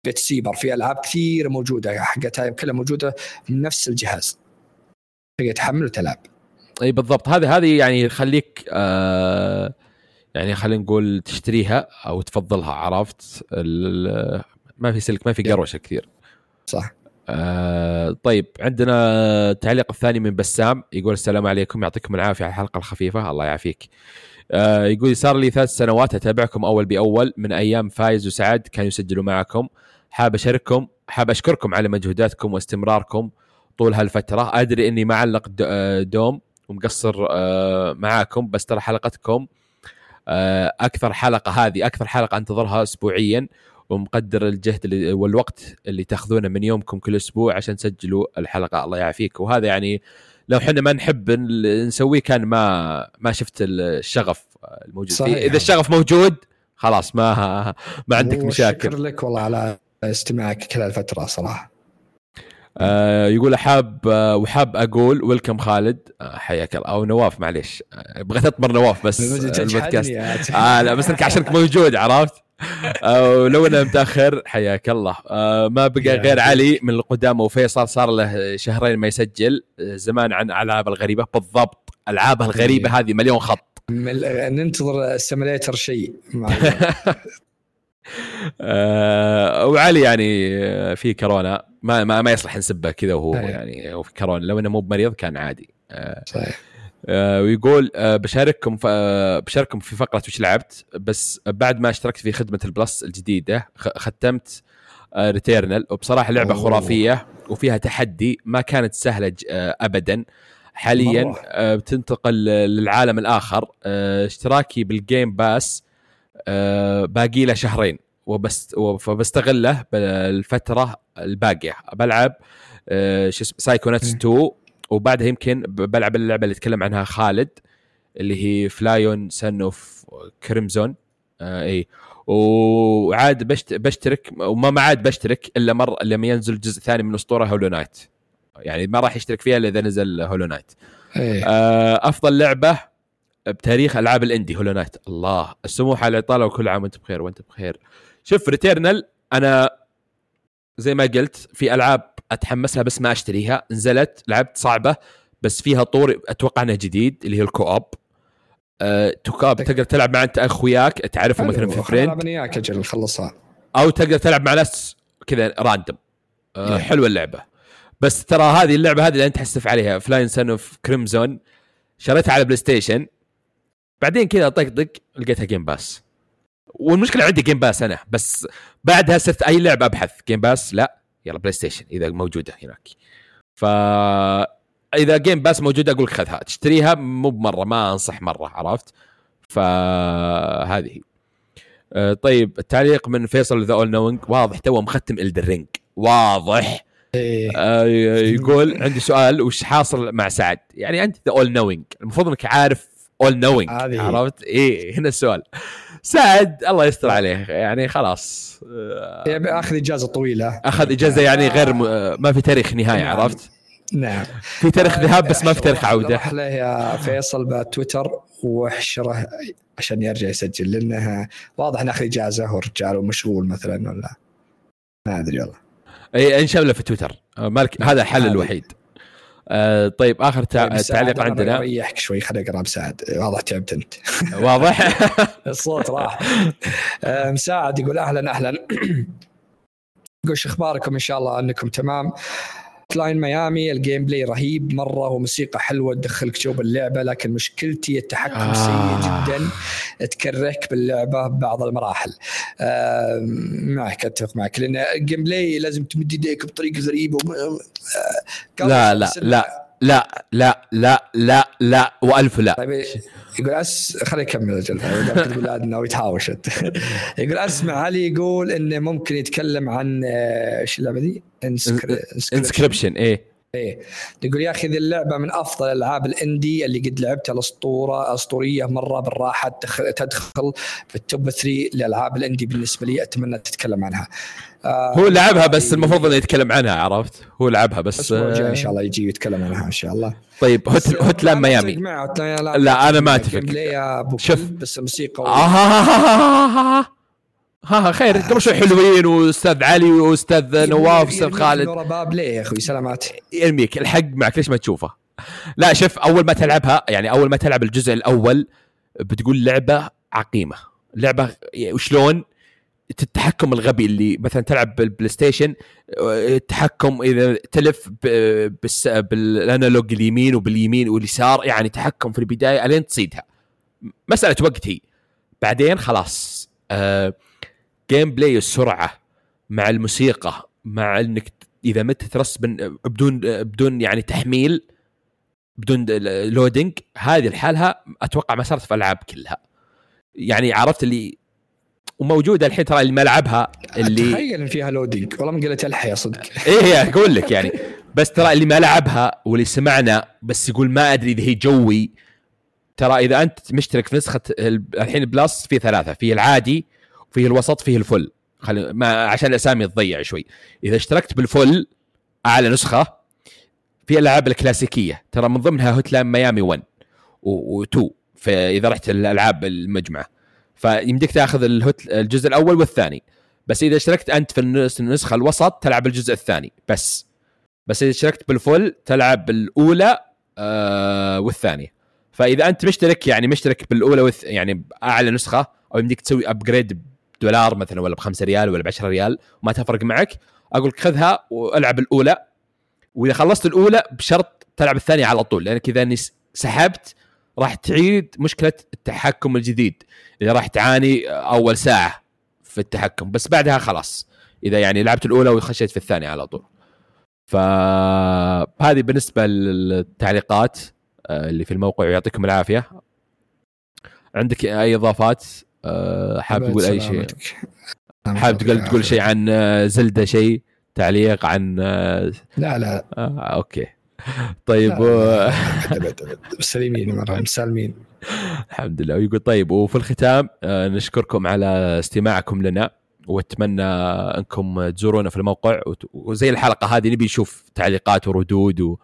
بيت سيبر فيها ألعاب كثيره موجودة حقتها كلها موجودة من نفس الجهاز. تقدر تحمل وتلعب. إي بالضبط. هذه هذه يعني يخليك آه يعني خلينا نقول تشتريها أو تفضلها عرفت؟ ما في سلك ما في قروشة كثير. صح. آه طيب عندنا التعليق الثاني من بسام يقول السلام عليكم يعطيكم العافية على الحلقة الخفيفة الله يعافيك. آه يقول صار لي ثلاث سنوات أتابعكم أول بأول من أيام فايز وسعد كانوا يسجلوا معكم. حاب اشارككم حاب أشكركم على مجهوداتكم واستمراركم طول هالفترة. أدري إني ما علق آه، دوم. ومقصر آه، معاكم. بس ترى حلقتكم آه، أكثر حلقة هذه أكثر حلقة أنتظرها اسبوعيا ومقدر الجهد اللي والوقت اللي تأخذونه من يومكم كل أسبوع عشان تسجلوا الحلقة. الله يعافيك. وهذا يعني لو إحنا ما نحب نسويه كان ما ما شفت الشغف الموجود صحيح. فيه إذا الشغف موجود خلاص ما ما عندك مشاكل. شكرا لك والله على استماعك كل الفترة صراحة. آه يقول حاب آه وحاب أقول ويلكم خالد. آه حياك الله. أو نواف معليش. آه بغيت أطمر نواف بس البودكاست. آه لا بس انك عشانك موجود عرفت؟ آه لو أنا متأخر حياك الله. آه ما بقى غير علي من القدامى وفيصل. صار له شهرين ما يسجل. آه، زمان عن ألعاب الغريبة. بالضبط. العابه الغريبة إيه. هذه مليون خط. ننتظر ال simulator شيء. آه وعلي يعني آه، في كورونا. ما ما, ما يصلح نسبه كذا وهو أيه. يعني في كورونا لو إنه مو بمريض كان عادي. آه صحيح. آه ويقول آه بشارككم بشارككم في فقرة وش لعبت بس بعد ما اشتركت في خدمة ال Plus الجديدة ختمت Returnal وبصراحة لعبة أوه. خرافية وفيها تحدي ما كانت سهلة ابدا. حاليا بتنتقل للعالم الآخر. اشتراكي بال Game Pass باقي له شهرين. وبست فبستغله بالفترة الباقية. بلعب آه، شو اسمه Psychonauts 2 وبعدها يمكن بلعب اللعبة اللي تكلم عنها خالد اللي هي Flynn Son of Crimson إي. وعاد بشت بشترك وما ما عاد بشترك إلا مره لما ينزل الجزء الثاني من أسطورة Hollow Knight يعني ما راح يشترك فيها إلا إذا نزل Hollow Knight. آه أفضل لعبة بتاريخ ألعاب ال indie Hollow Knight الله السموحة على الاطاله وكل عام وأنت بخير وأنت بخير. شوف Returnal أنا زي ما قلت في ألعاب اتحمس لها بس ما أشتريها. نزلت لعبت صعبة بس فيها طور أتوقع إنه جديد اللي هي ال co-op أه co-op تقدر تلعب مع أنت أخوياك تعرفهم مثلا في friend. العب وياك أجل نخلصها. أو تقدر تلعب مع ناس كذا random أه حلوة اللعبة. بس ترى هذه اللعبة هذه اللي انت حسف عليها. Flynn Son of Crimson شريتها على PlayStation بعدين كذا طقطق لقيتها Game Pass والمشكلة عندي Game Pass أنا بس بعدها صرت أي لعبة أبحث. Game Pass لا. يلا PlayStation إذا موجودة هناك. ف إذا Game Pass موجودة أقول لك خذها. تشتريها مو بمرة ما أنصح مرة عرفت؟ فهذه آه، طيب التعليق من فيصل the all knowing واضح توه مختم Elden Ring واضح. إيه. آه يقول عندي سؤال وش حاصل مع سعد؟ يعني أنت the all knowing المفروض إنك عارف all knowing. عرفت؟ إيه هنا السؤال. سعد الله يستر عليه. يعني خلاص آه، يبي أخذ إجازة طويلة. أخذ إجازة يعني غير م... آه، ما في تاريخ نهايه نعم. عرفت؟ نعم. في تاريخ ذهاب بس ما في تاريخ عودة. له يا فيصل بتويتر وأحشره عشان يرجع يسجل لأنه واضح إنه أخذ إجازة ورجال ومشغول مثلا ولا ما أدري والله. اي انشب له في تويتر. آه، مالك هذا الحل. الوحيد. آه طيب آخر تع... طيب، تعليق عندنا. ريحك شوي خليني أقرأ بسعد. واضح تعبت أنت. واضح. الصوت راح. آه، مساعد يقول أهلا أهلا. يقول أخباركم؟ إن شاء الله أنكم تمام. Hotline Miami ال gameplay رهيب. مرة وموسيقى حلوة تدخلك جو باللعبة لكن مشكلتي التحكم آه. سيء جدا. تكرهك باللعبة ببعض المراحل. آه معك أتفق معك. لأن ال gameplay لازم تمد يديك بطريقة غريبة وم- آه، لا لا لا لا لا لا لا لا وألف لا. طيب يقول أس خليني أكمل أجل. تقول لا انه يتهاوش أنت. يقول اسمع علي يقول إنه ممكن يتكلم عن آه، إيش اللعبة دي؟ Inscryption Inscryption إيه. يقول يا أخي ذي اللعبة من أفضل الالعاب ال indie اللي قد لعبتها الاسطوره اسطوريه مرة بالراحة تدخل, في التوب 3 لألعاب الإندي بالنسبة لي أتمنى تتكلم عنها. آه، هو لعبها بس المفروض إنه يتكلم عنها عرفت؟ هو لعبها بس الأسبوع الجاي إن آه، شاء الله يجي ويتكلم عنها إن شاء الله. طيب هوت هوت لأن ميامي. لا، أنا ما أتفق. شوف. شوف. بس الموسيقى آه ها خير. قبل شوي حلوين وأستاذ علي وأستاذ نواف واستاذ خالد. ورا باب. ليه يا أخوي؟ سلامات. يرميك. الحق معك ليش ما تشوفه؟ لا شوف أول ما تلعبها يعني أول ما تلعب الجزء الأول بتقول لعبة عقيمة. لعبة وشلون التحكم الغبي اللي مثلا تلعب بال PlayStation التحكم إذا تلف بالس- بال analog اليمين وباليمين واليسار يعني تحكم في البداية ألين تصيدها. مسألة وقت هي. بعدين خلاص آه gameplay السرعة مع الموسيقى مع إنك إذا مت ترس بدون بدون يعني تحميل بدون loading هذه لحالها أتوقع ما صارت في ألعاب كلها. يعني عرفت اللي وموجودة الحين ترى اللي ما لعبها اللي تخيل إن فيها loading والله من قله الحياة صدق. إيه أقول لك يعني. بس ترى اللي ما لعبها واللي سمعنا بس يقول ما أدري إذا هي جوي ترى إذا أنت مشترك في نسخة ال- الحين Plus في ثلاثة في العادي فيه الوسط فيه ال full. خلي ما عشان الأسامي تضيع شوي. إذا اشتركت بال full أعلى نسخة في الألعاب الكلاسيكية. ترى من ضمنها Hotline Miami 1 و2 فإذا رحت الألعاب المجمعة. فيمديك تأخذ ال Hot الجزء الأول والثاني. بس إذا اشتركت أنت في النس- النسخة الوسط تلعب الجزء الثاني. بس. بس إذا اشتركت بال full تلعب الاولى آه والثانية. فإذا أنت مشترك يعني مشترك بالأولى. يعني بأعلى نسخة أو يمديك تسوي ابجريد بدولار مثلا ولا ب 5 ريال ولا ب 10 ريال وما تفرق معك أقول لك خذها وألعب الأولى. وإذا خلصت الأولى بشرط تلعب الثانية على طول لأنك إذا إني سحبت راح تعيد مشكلة التحكم الجديد. إذا راح تعاني أول ساعة في التحكم بس بعدها خلاص. إذا يعني لعبت الأولى وخشيت في الثانية على طول. فهذه بالنسبة للتعليقات آه، اللي في الموقع ويعطيكم العافية. عندك أي إضافات؟ حابب تقول أي شيء. حابب تقول تقول شيء عن آه، زلدة شيء؟ تعليق عن آه، لا لا. آه، أوكي. طيب. سليمين مره مسالمين الحمد لله. ويقول طيب وفي الختام آه، نشكركم على استماعكم لنا وأتمنى أنكم تزورونا في الموقع. وزي الحلقة هذه نبي نشوف تعليقات وردود و...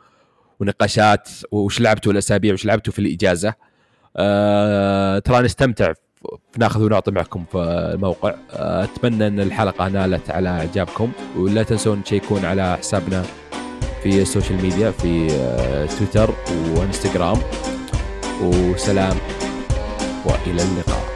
ونقاشات وش لعبتوا الأسابيع وش لعبتوا في الإجازة. آه، ترى نستمتع ناخذ ونعطي معكم في الموقع. آه، أتمنى أن الحلقة نالت على إعجابكم ولا تنسون تشيكون على حسابنا في ال social media في آه، تويتر وإنستغرام. وسلام وإلى اللقاء.